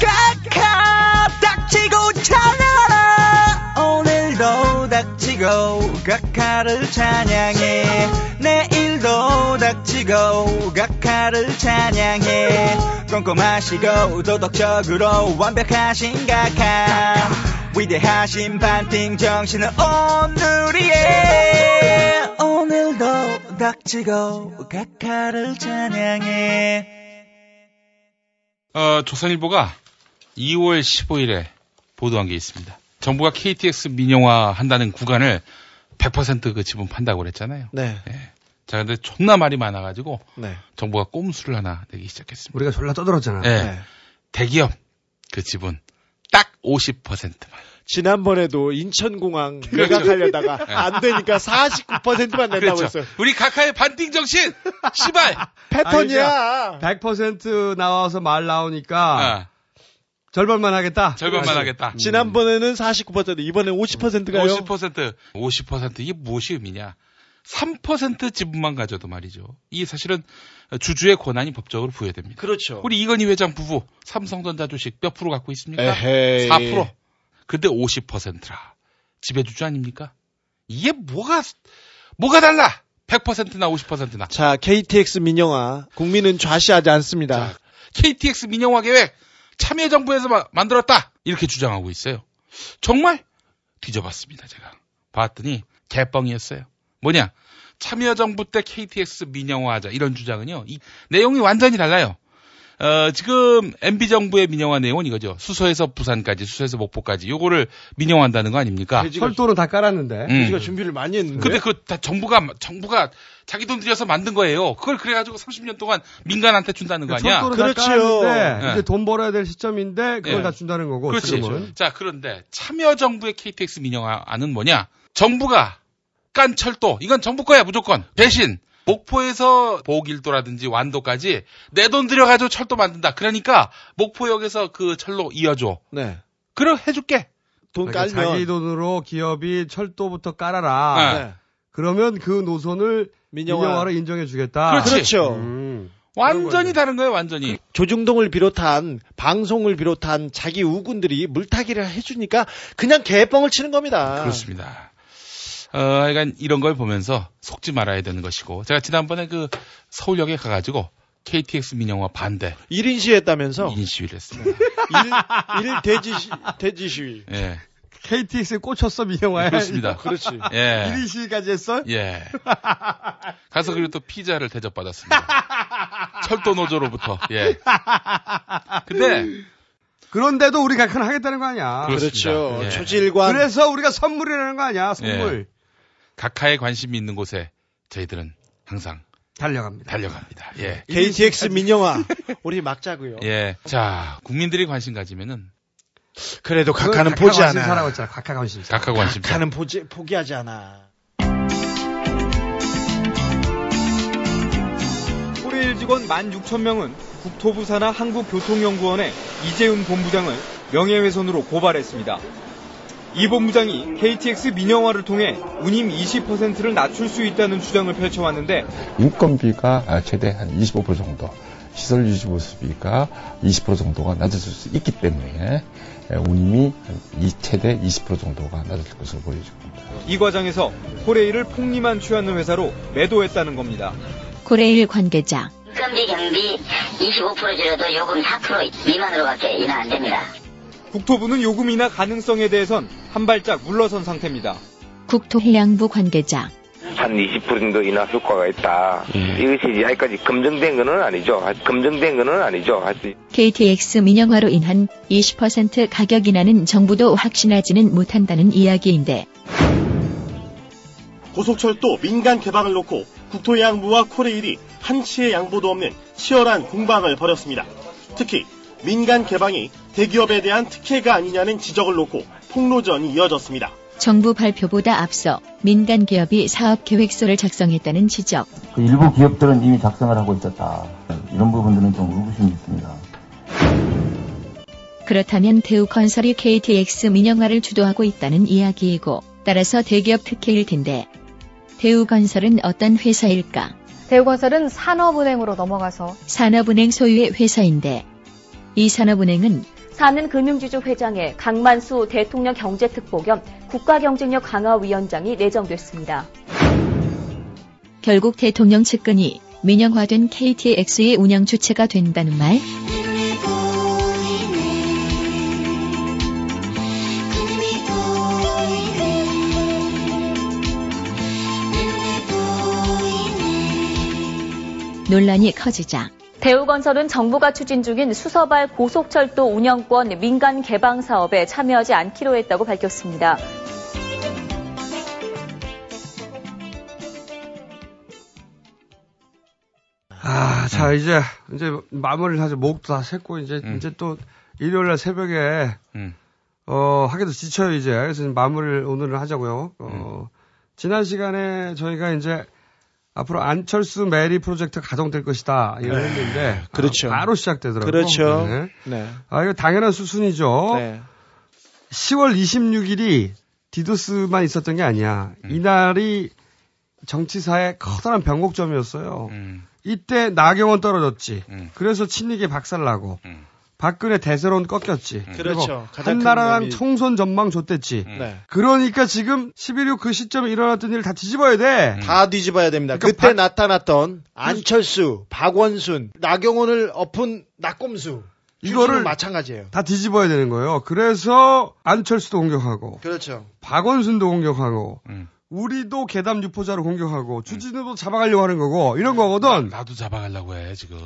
각하! 닥치고 찬양하라 오늘도 닥치고 각하를 찬양해. 내일도 닥치고 각하를 찬양해. 꼼꼼하시고 도덕적으로 완벽하신 각하. 위대하신 반팅 정신은 오늘이에. 오늘도 닥치고 각하를 찬양해 어, 조선일보가 2월 15일에 보도한 게 있습니다. 정부가 KTX 민영화 한다는 구간을 100%그 지분 판다고 그랬잖아요. 네. 자, 근데 존나 말이 많아가지고 네. 정부가 꼼수를 하나 내기 시작했습니다. 우리가 졸라 떠들었잖아. 네. 대기업 그 지분 딱 50%만. 지난번에도 인천공항 그렇죠. 매각하려다가 네. 안 되니까 49%만 낸다고 그렇죠. 했어요. 우리 각하의 반띵 정신! 시발! 패턴이야. 100% 나와서 말 나오니까 절반만 하겠다. 절반만. 하겠다. 지난번에는 49%, 이번에 50%가요. 50%, 50% 이게 무엇이 의미냐? 3% 지분만 가져도 말이죠. 이게 사실은 주주의 권한이 법적으로 부여됩니다. 그렇죠. 우리 이건희 회장 부부 삼성전자 주식 몇 프로 갖고 있습니까? 에헤이. 4%. 근데 50%라. 지배주주 아닙니까? 이게 뭐가 뭐가 달라? 100%나 50%나. 자, KTX 민영화. 국민은 좌시하지 않습니다. KTX 민영화 계획 참여정부에서 마- 만들었다 이렇게 주장하고 있어요. 정말 뒤져봤습니다 제가 봤더니 개뻥이었어요. 뭐냐 참여정부 때 KTX 민영화하자 이런 주장은요 이 내용이 완전히 달라요. 어, 지금 MB 정부의 민영화 내용은 이거죠. 수서에서 부산까지, 수서에서 목포까지 요거를 민영화한다는 거 아닙니까? 철도는 다 깔았는데. 음. 돼지가 준비를 많이 했는데. 근데 그 다 정부가 정부가 자기 돈 들여서 만든 거예요. 그걸 그래가지고 30년 동안 민간한테 준다는 거 아니야? 다 깔았는데 네. 이제 돈 벌어야 될 시점인데 그걸 네. 다 준다는 거고 그렇지. 지금은. 자, 그런데 참여 정부의 KTX 민영화는 뭐냐? 정부가 깐 철도, 이건 정부 거야, 무조건. 대신, 목포에서 보길도라든지 완도까지 내 돈 들여가지고 철도 만든다. 그러니까, 목포역에서 그 철로 이어줘. 네. 그럼 해줄게. 돈 그러니까 깔면 자기 돈으로 기업이 철도부터 깔아라. 네. 그러면 그 노선을 민영화. 민영화 로 인정해 주겠다. 그렇지. 그렇죠. 음. 완전히 다른 거예요, 완전히. 조중동을 비롯한 방송을 비롯한 자기 우군들이 물타기를 해주니까 그냥 개뻥을 치는 겁니다. 그렇습니다. 어, 하여간 이런 걸 보면서 속지 말아야 되는 것이고, 제가 지난번에 그 서울역에 가가지고 KTX 민영화 반대 1인 시했다면서? 1인 시위를 했습니다. 일, 일 대지, 시, 대지 시위. 예. KTX에 꽂혔어 민영화에. 그렇습니다. 그렇지. 예. 1인 시까지 했어? 예. 가서 그리고 또 피자를 대접받았습니다. 철도 노조로부터. 예. 근데 그런데도 우리 각하는 하겠다는 거 아니야. 그렇습니다. 그렇죠. 예. 초질관. 그래서 우리가 선물이라는 거 아니야. 선물. 예. 각하에 관심이 있는 곳에 저희들은 항상 달려갑니다. 달려갑니다. 예. KTX 민영화. 우리 막자고요. 예. 자, 국민들이 관심 가지면은 그래도 그건 각하는 관심 않아. 사라고 했잖아. 각하 관심. 각하 관심. 각하는 보지, 포기하지 않아. 코레일 직원 16,000명은 국토부 산하 한국교통연구원의 이재훈 본부장을 명예훼손으로 고발했습니다. 이 본부장이 KTX 민영화를 통해 운임 20%를 낮출 수 있다는 주장을 펼쳐왔는데 인건비가 아, 최대 한 25% 정도, 시설 유지 보수비가 20% 정도가 낮아질 수 있기 때문에 에, 운임이 이- 최대 20% 정도가 낮아질 것으로 보여집니다. 이 과정에서 코레일을 폭리만 취하는 회사로 매도했다는 겁니다. 코레일 관계자 인건비 경비 25% 줄여도 요금 4% 미만으로밖에 인하 안 됩니다. 국토부는 요금 인하 가능성에 대해선 한 발짝 물러선 상태입니다. 국토해양부 관계자 한 20% 정도 인하 효과가 있다. 이것이 이제 아직까지 검증된 거는 아니죠. 검증된 거는 아니죠. KTX 민영화로 인한 20% 가격 인하는 정부도 확신하지는 못한다는 이야기인데 고속철도 민간 개방을 놓고 국토해양부와 코레일이 한치의 양보도 없는 치열한 공방을 벌였습니다. 특히 민간 개방이 대기업에 대한 특혜가 아니냐는 지적을 놓고 폭로전이 이어졌습니다. 정부 발표보다 앞서 민간 기업이 사업 계획서를 작성했다는 지적. 그 일부 기업들은 이미 작성을 하고 있었다. 이런 부분들은 좀 의구심이 있습니다. 그렇다면 대우건설이 KTX 민영화를 주도하고 있다는 이야기이고 따라서 대기업 특혜일 텐데 대우건설은 어떤 회사일까? 대우건설은 산업은행으로 넘어가서 산업은행 소유의 회사인데 이 산업은행은 사는 금융지주 회장에 강만수 대통령 경제특보 겸 국가경쟁력 강화위원장이 내정됐습니다. 결국 대통령 측근이 민영화된 KTX의 운영 주체가 된다는 말? 논란이 커지자 대우건설은 정부가 추진 중인 수서발 고속철도 운영권 민간 개방 사업에 참여하지 않기로 했다고 밝혔습니다. 아, 자, 이제, 이제 마무리를 하죠. 목도 다 샜고, 이제, 이제 또 일요일 날 새벽에, 어, 하기도 지쳐요, 이제. 그래서 마무리를 오늘은 하자고요. 어, 지난 시간에 저희가 이제 앞으로 안철수 메리 프로젝트 가동될 것이다. 이걸 네. 했는데. 그렇죠. 아, 바로 시작되더라고요. 그렇죠. 네. 네. 아, 이거 당연한 수순이죠. 네. 10월 26일이 디도스만 있었던 게 아니야. 이날이 정치사의 커다란 변곡점이었어요. 이때 나경원 떨어졌지. 그래서 친이계 박살나고. 박근혜 대세론 꺾였지. 그렇죠. 가장 큰 한나라당 놈이- 총선 전망 좆됐지. 네. 그러니까 지금 11.6 그 시점에 일어났던 일을 다 뒤집어야 돼. 다 뒤집어야 됩니다. 그러니까 그때 박- 나타났던 안철수, 박원순, 나경원을 엎은 낙검수 이거를 마찬가지예요. 다 뒤집어야 되는 거예요. 그래서 안철수도 공격하고, 그렇죠. 박원순도 공격하고, 우리도 계담 유포자로 공격하고, 주진우도 잡아가려고 하는 거고, 이런 거거든. 나 도 잡아가려고 해, 지금.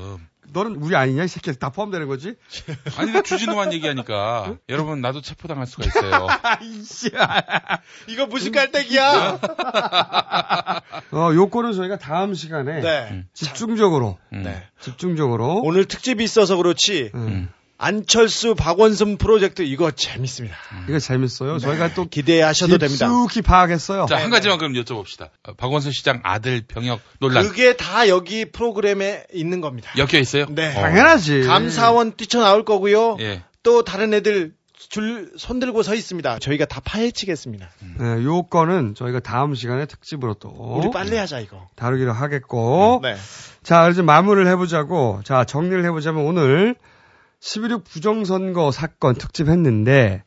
너는 우리 아니냐? 이 새끼 다 포함되는 거지? 아니, 근데 주진우만 얘기하니까, 여러분, 나도 체포당할 수가 있어요. 이거 무슨 깔때기야? 어, 요거는 저희가 다음 시간에 네. 집중적으로, 네. 집중적으로. 오늘 특집이 있어서 그렇지 음. 안철수 박원순 프로젝트 이거 재밌습니다. 이거 재밌어요. 저희가 또 기대하셔도 됩니다. 깊숙이 파악했어요. 자, 한 가지만 그럼 여쭤봅시다. 어, 박원순 시장 아들 병역 논란. 그게 다 여기 프로그램에 있는 겁니다. 엮여 있어요? 네. 당연하지. 감사원 뛰쳐나올 거고요. 예. 또 다른 애들 줄 손들고 서 있습니다. 저희가 다 파헤치겠습니다. 네, 요 건은 저희가 다음 시간에 특집으로 또. 우리 빨리 하자 이거. 다루기로 하겠고. 네. 자, 이제 마무리를 해보자고. 자, 정리를 해보자면 오늘 11.6 부정선거 사건 특집 했는데,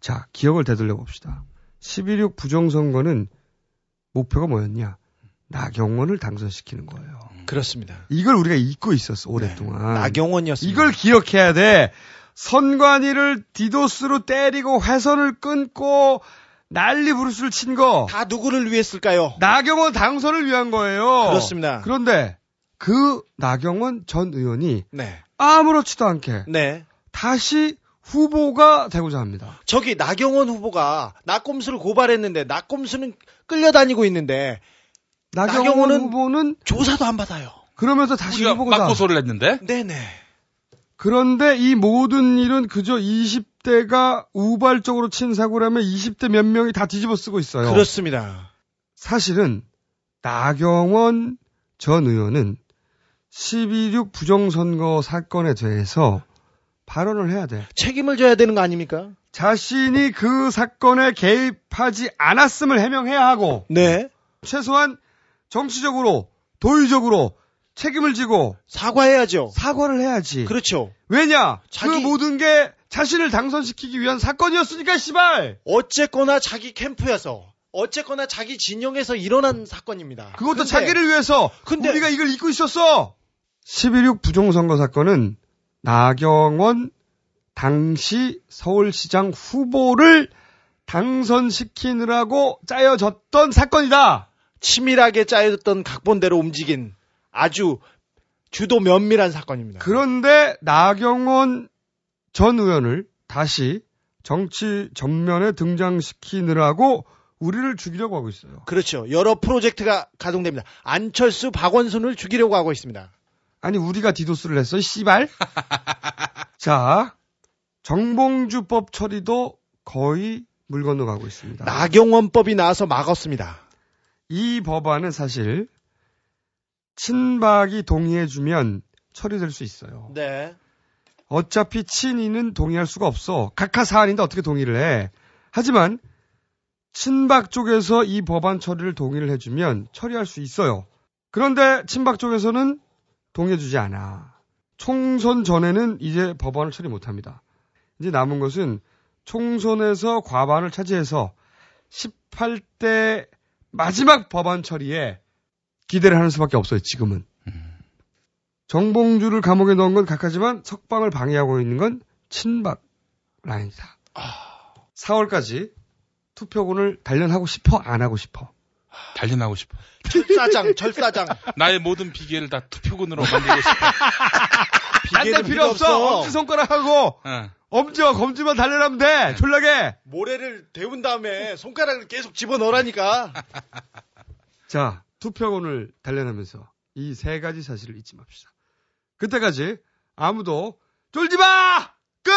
자, 기억을 되돌려 봅시다. 11.6 부정선거는 목표가 뭐였냐? 나경원을 당선시키는 거예요. 그렇습니다. 이걸 우리가 잊고 있었어, 오랫동안. 나경원이었습니다. 이걸 기억해야 돼. 선관위를 디도스로 때리고 회선을 끊고 난리 부르스를 친 거. 다 누구를 위했을까요? 나경원 당선을 위한 거예요. 그렇습니다. 그런데 그 나경원 전 의원이 네. 아무렇지도 않게 네. 다시 후보가 되고자 합니다. 저기 나경원 후보가 낙검수를 고발했는데 낙검수는 끌려다니고 있는데 나경원 나경원은 후보는 조사도 안 받아요. 그러면서 다시 우리가 후보가 맞고소를 했는데? 네네. 그런데 이 모든 일은 그저 20대가 우발적으로 친 사고라면 20대 몇 명이 다 뒤집어 쓰고 있어요. 그렇습니다. 사실은 나경원 전 의원은 12.6 부정선거 사건에 대해서 발언을 해야 돼. 책임을 져야 되는 거 아닙니까? 자신이 그 사건에 개입하지 않았음을 해명해야 하고 네. 최소한 정치적으로 도의적으로 책임을 지고 사과해야죠. 사과를 해야지. 그렇죠. 왜냐? 자기- 그 모든 게 자신을 당선시키기 위한 사건이었으니까 씨발. 어쨌거나 자기 캠프여서 어쨌거나 자기 진영에서 일어난 사건입니다. 그것도 근데- 자기를 위해서 근데- 우리가 이걸 잊고 있었어. 11.6 부정선거 사건은 나경원 당시 서울시장 후보를 당선시키느라고 짜여졌던 사건이다. 치밀하게 짜여졌던 각본대로 움직인 아주 주도 면밀한 사건입니다. 그런데 나경원 전 의원을 다시 정치 전면에 등장시키느라고 우리를 죽이려고 하고 있어요. 그렇죠. 여러 프로젝트가 가동됩니다. 안철수, 박원순을 죽이려고 하고 있습니다. 아니 우리가 디도스를 했어, 이 씨발. 자, 정봉주법 처리도 거의 물 건너가고 있습니다. 나경원법이 나와서 막았습니다. 이 법안은 사실 친박이 동의해주면 처리될 수 있어요. 네. 어차피 친이는 동의할 수가 없어. 각하 사안인데 어떻게 동의를 해. 하지만 친박 쪽에서 이 법안 처리를 동의를 해주면 처리할 수 있어요. 그런데 친박 쪽에서는 동의해주지 않아. 총선 전에는 이제 법안을 처리 못합니다. 이제 남은 것은 총선에서 과반을 차지해서 18대 마지막 법안 처리에 기대를 하는 수밖에 없어요, 지금은. 정봉주를 감옥에 넣은 건 각하지만 석방을 방해하고 있는 건 친박 라인이다. 4월까지 투표권을 단련하고 싶어? 안 하고 싶어? 단련하고 싶어. 철사장, 철사장. 나의 모든 비계를 다 투표군으로 만들고 싶어. 딴데 필요 없어. 엄지 손가락하고 엄지와 검지만 단련하면 돼. 졸라게. 모래를 데운 다음에 손가락을 계속 집어넣으라니까. 자, 투표권을 단련하면서 이 세 가지 사실을 잊지 맙시다. 그때까지 아무도 쫄지 마! 끝!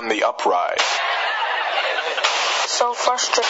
On the upright. So frustrated.